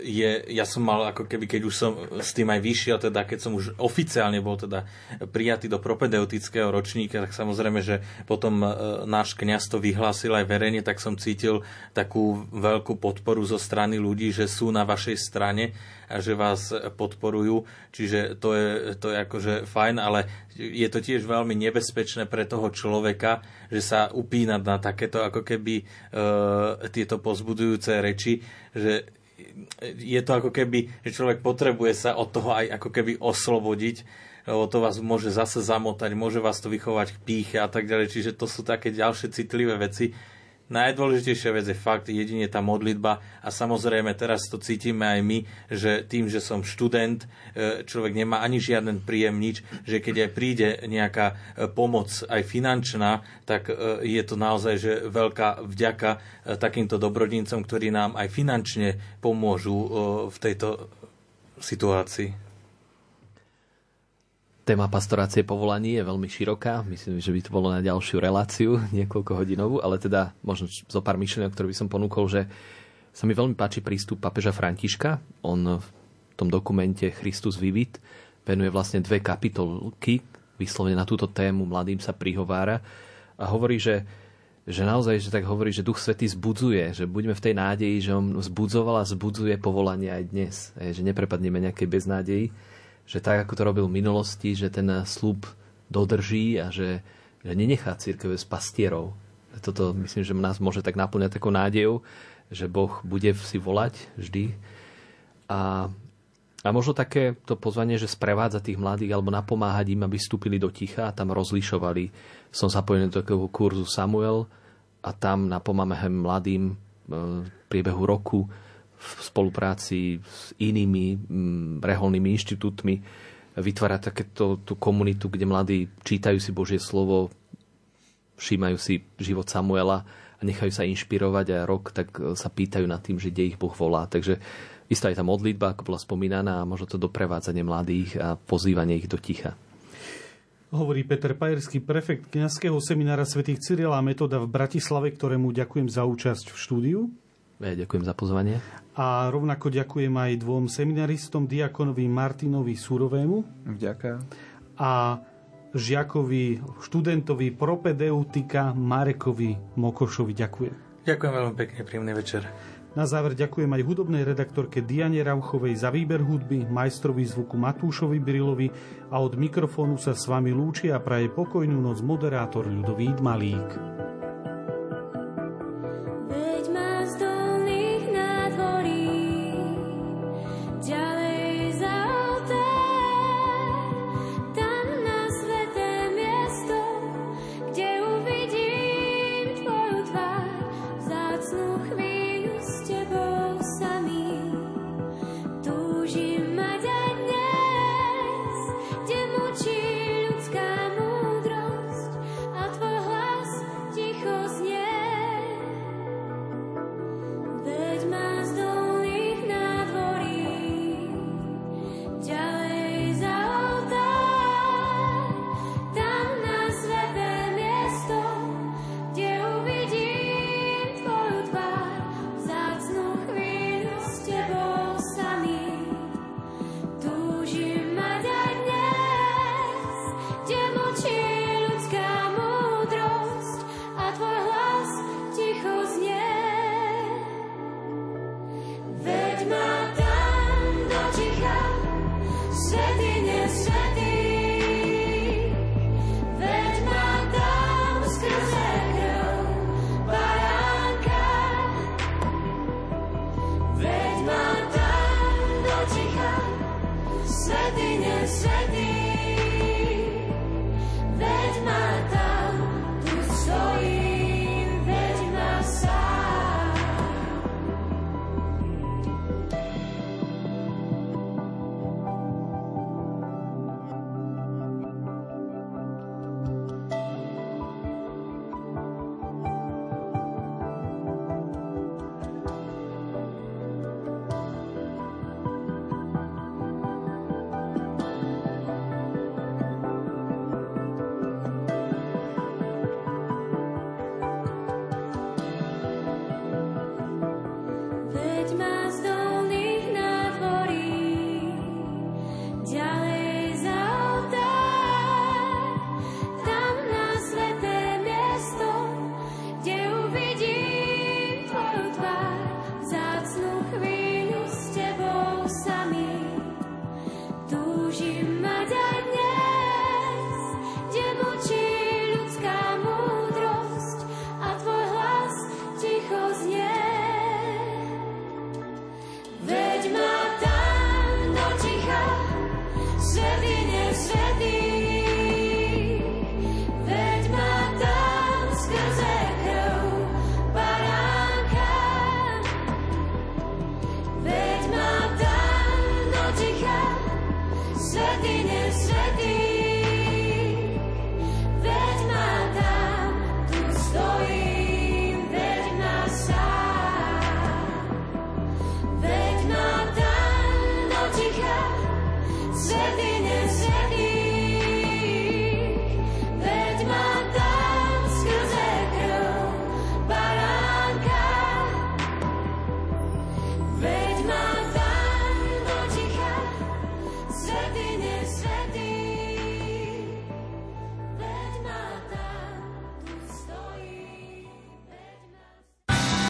je, ja som mal ako keby, keď už som s tým aj vyšiel, teda keď som už oficiálne bol teda prijatý do propedeutického ročníka, tak samozrejme, že potom e, náš kňaz to vyhlásil aj verejne, tak som cítil takú veľkú podporu zo strany ľudí, že sú na vašej strane a že vás podporujú. Čiže to je, to je akože fajn, ale je to tiež veľmi nebezpečné pre toho človeka, že sa upínať na takéto ako keby e, tieto pozbudujúce reči, že je to ako keby, že človek potrebuje sa od toho aj ako keby oslobodiť, lebo to vás môže zase zamotať, môže vás to vychovať k píche a tak ďalej. Čiže to sú také ďalšie citlivé veci, Najdôležitejšia vec je fakt jedine tá modlitba a samozrejme teraz to cítime aj my, že tým, že som študent, e, človek nemá ani žiaden príjem, nič, že keď aj príde nejaká e, pomoc aj finančná, tak e, je to naozaj že veľká vďaka takýmto dobrodincom, ktorí nám aj finančne pomôžu v tejto situácii. Téma pastorácie povolaní je veľmi široká. Myslím, že by to bolo na ďalšiu reláciu, niekoľko hodinovú, ale teda možno zo pár myšlienok, ktoré by som ponúkol, že sa mi veľmi páči prístup papeža Františka. On v tom dokumente Christus Vivit venuje vlastne dve kapitolky vyslovene na túto tému Mladým sa prihovára a hovorí, že, že naozaj, že tak hovorí, že Duch Svetý zbudzuje, že buďme v tej nádeji, že on vzbudzoval a zbudzuje povolanie aj dnes, že neprepadneme nejakej beznádeji že tak, ako to robil v minulosti, že ten slúb dodrží a že, že nenechá církev bez pastierov. Toto myslím, že nás môže tak naplňať takou nádejou, že Boh bude si volať vždy. A, a možno také to pozvanie, že sprevádza tých mladých alebo napomáhať im, aby vstúpili do ticha a tam rozlišovali. Som zapojený do takého kurzu Samuel a tam napomáhame mladým e, v priebehu roku v spolupráci s inými mm, reholnými inštitútmi vytvárať takéto tú komunitu, kde mladí čítajú si Božie slovo, všímajú si život Samuela a nechajú sa inšpirovať a rok tak e, sa pýtajú nad tým, že kde ich Boh volá. Takže istá je tá modlitba, ako bola spomínaná, a možno to doprevádzanie mladých a pozývanie ich do ticha. Hovorí Peter Pajerský, prefekt kňazského seminára svätých Cyrila a Metoda v Bratislave, ktorému ďakujem za účasť v štúdiu. Ja ďakujem za pozvanie. A rovnako ďakujem aj dvom seminaristom, diakonovi Martinovi Surovému. Ďakujem. A žiakovi, študentovi propedeutika Marekovi Mokošovi. Ďakujem. Ďakujem veľmi pekne, príjemný večer. Na záver ďakujem aj hudobnej redaktorke Diane Rauchovej za výber hudby, majstrovi zvuku Matúšovi Brilovi a od mikrofónu sa s vami lúči a praje pokojnú noc moderátor Ľudovít Malík.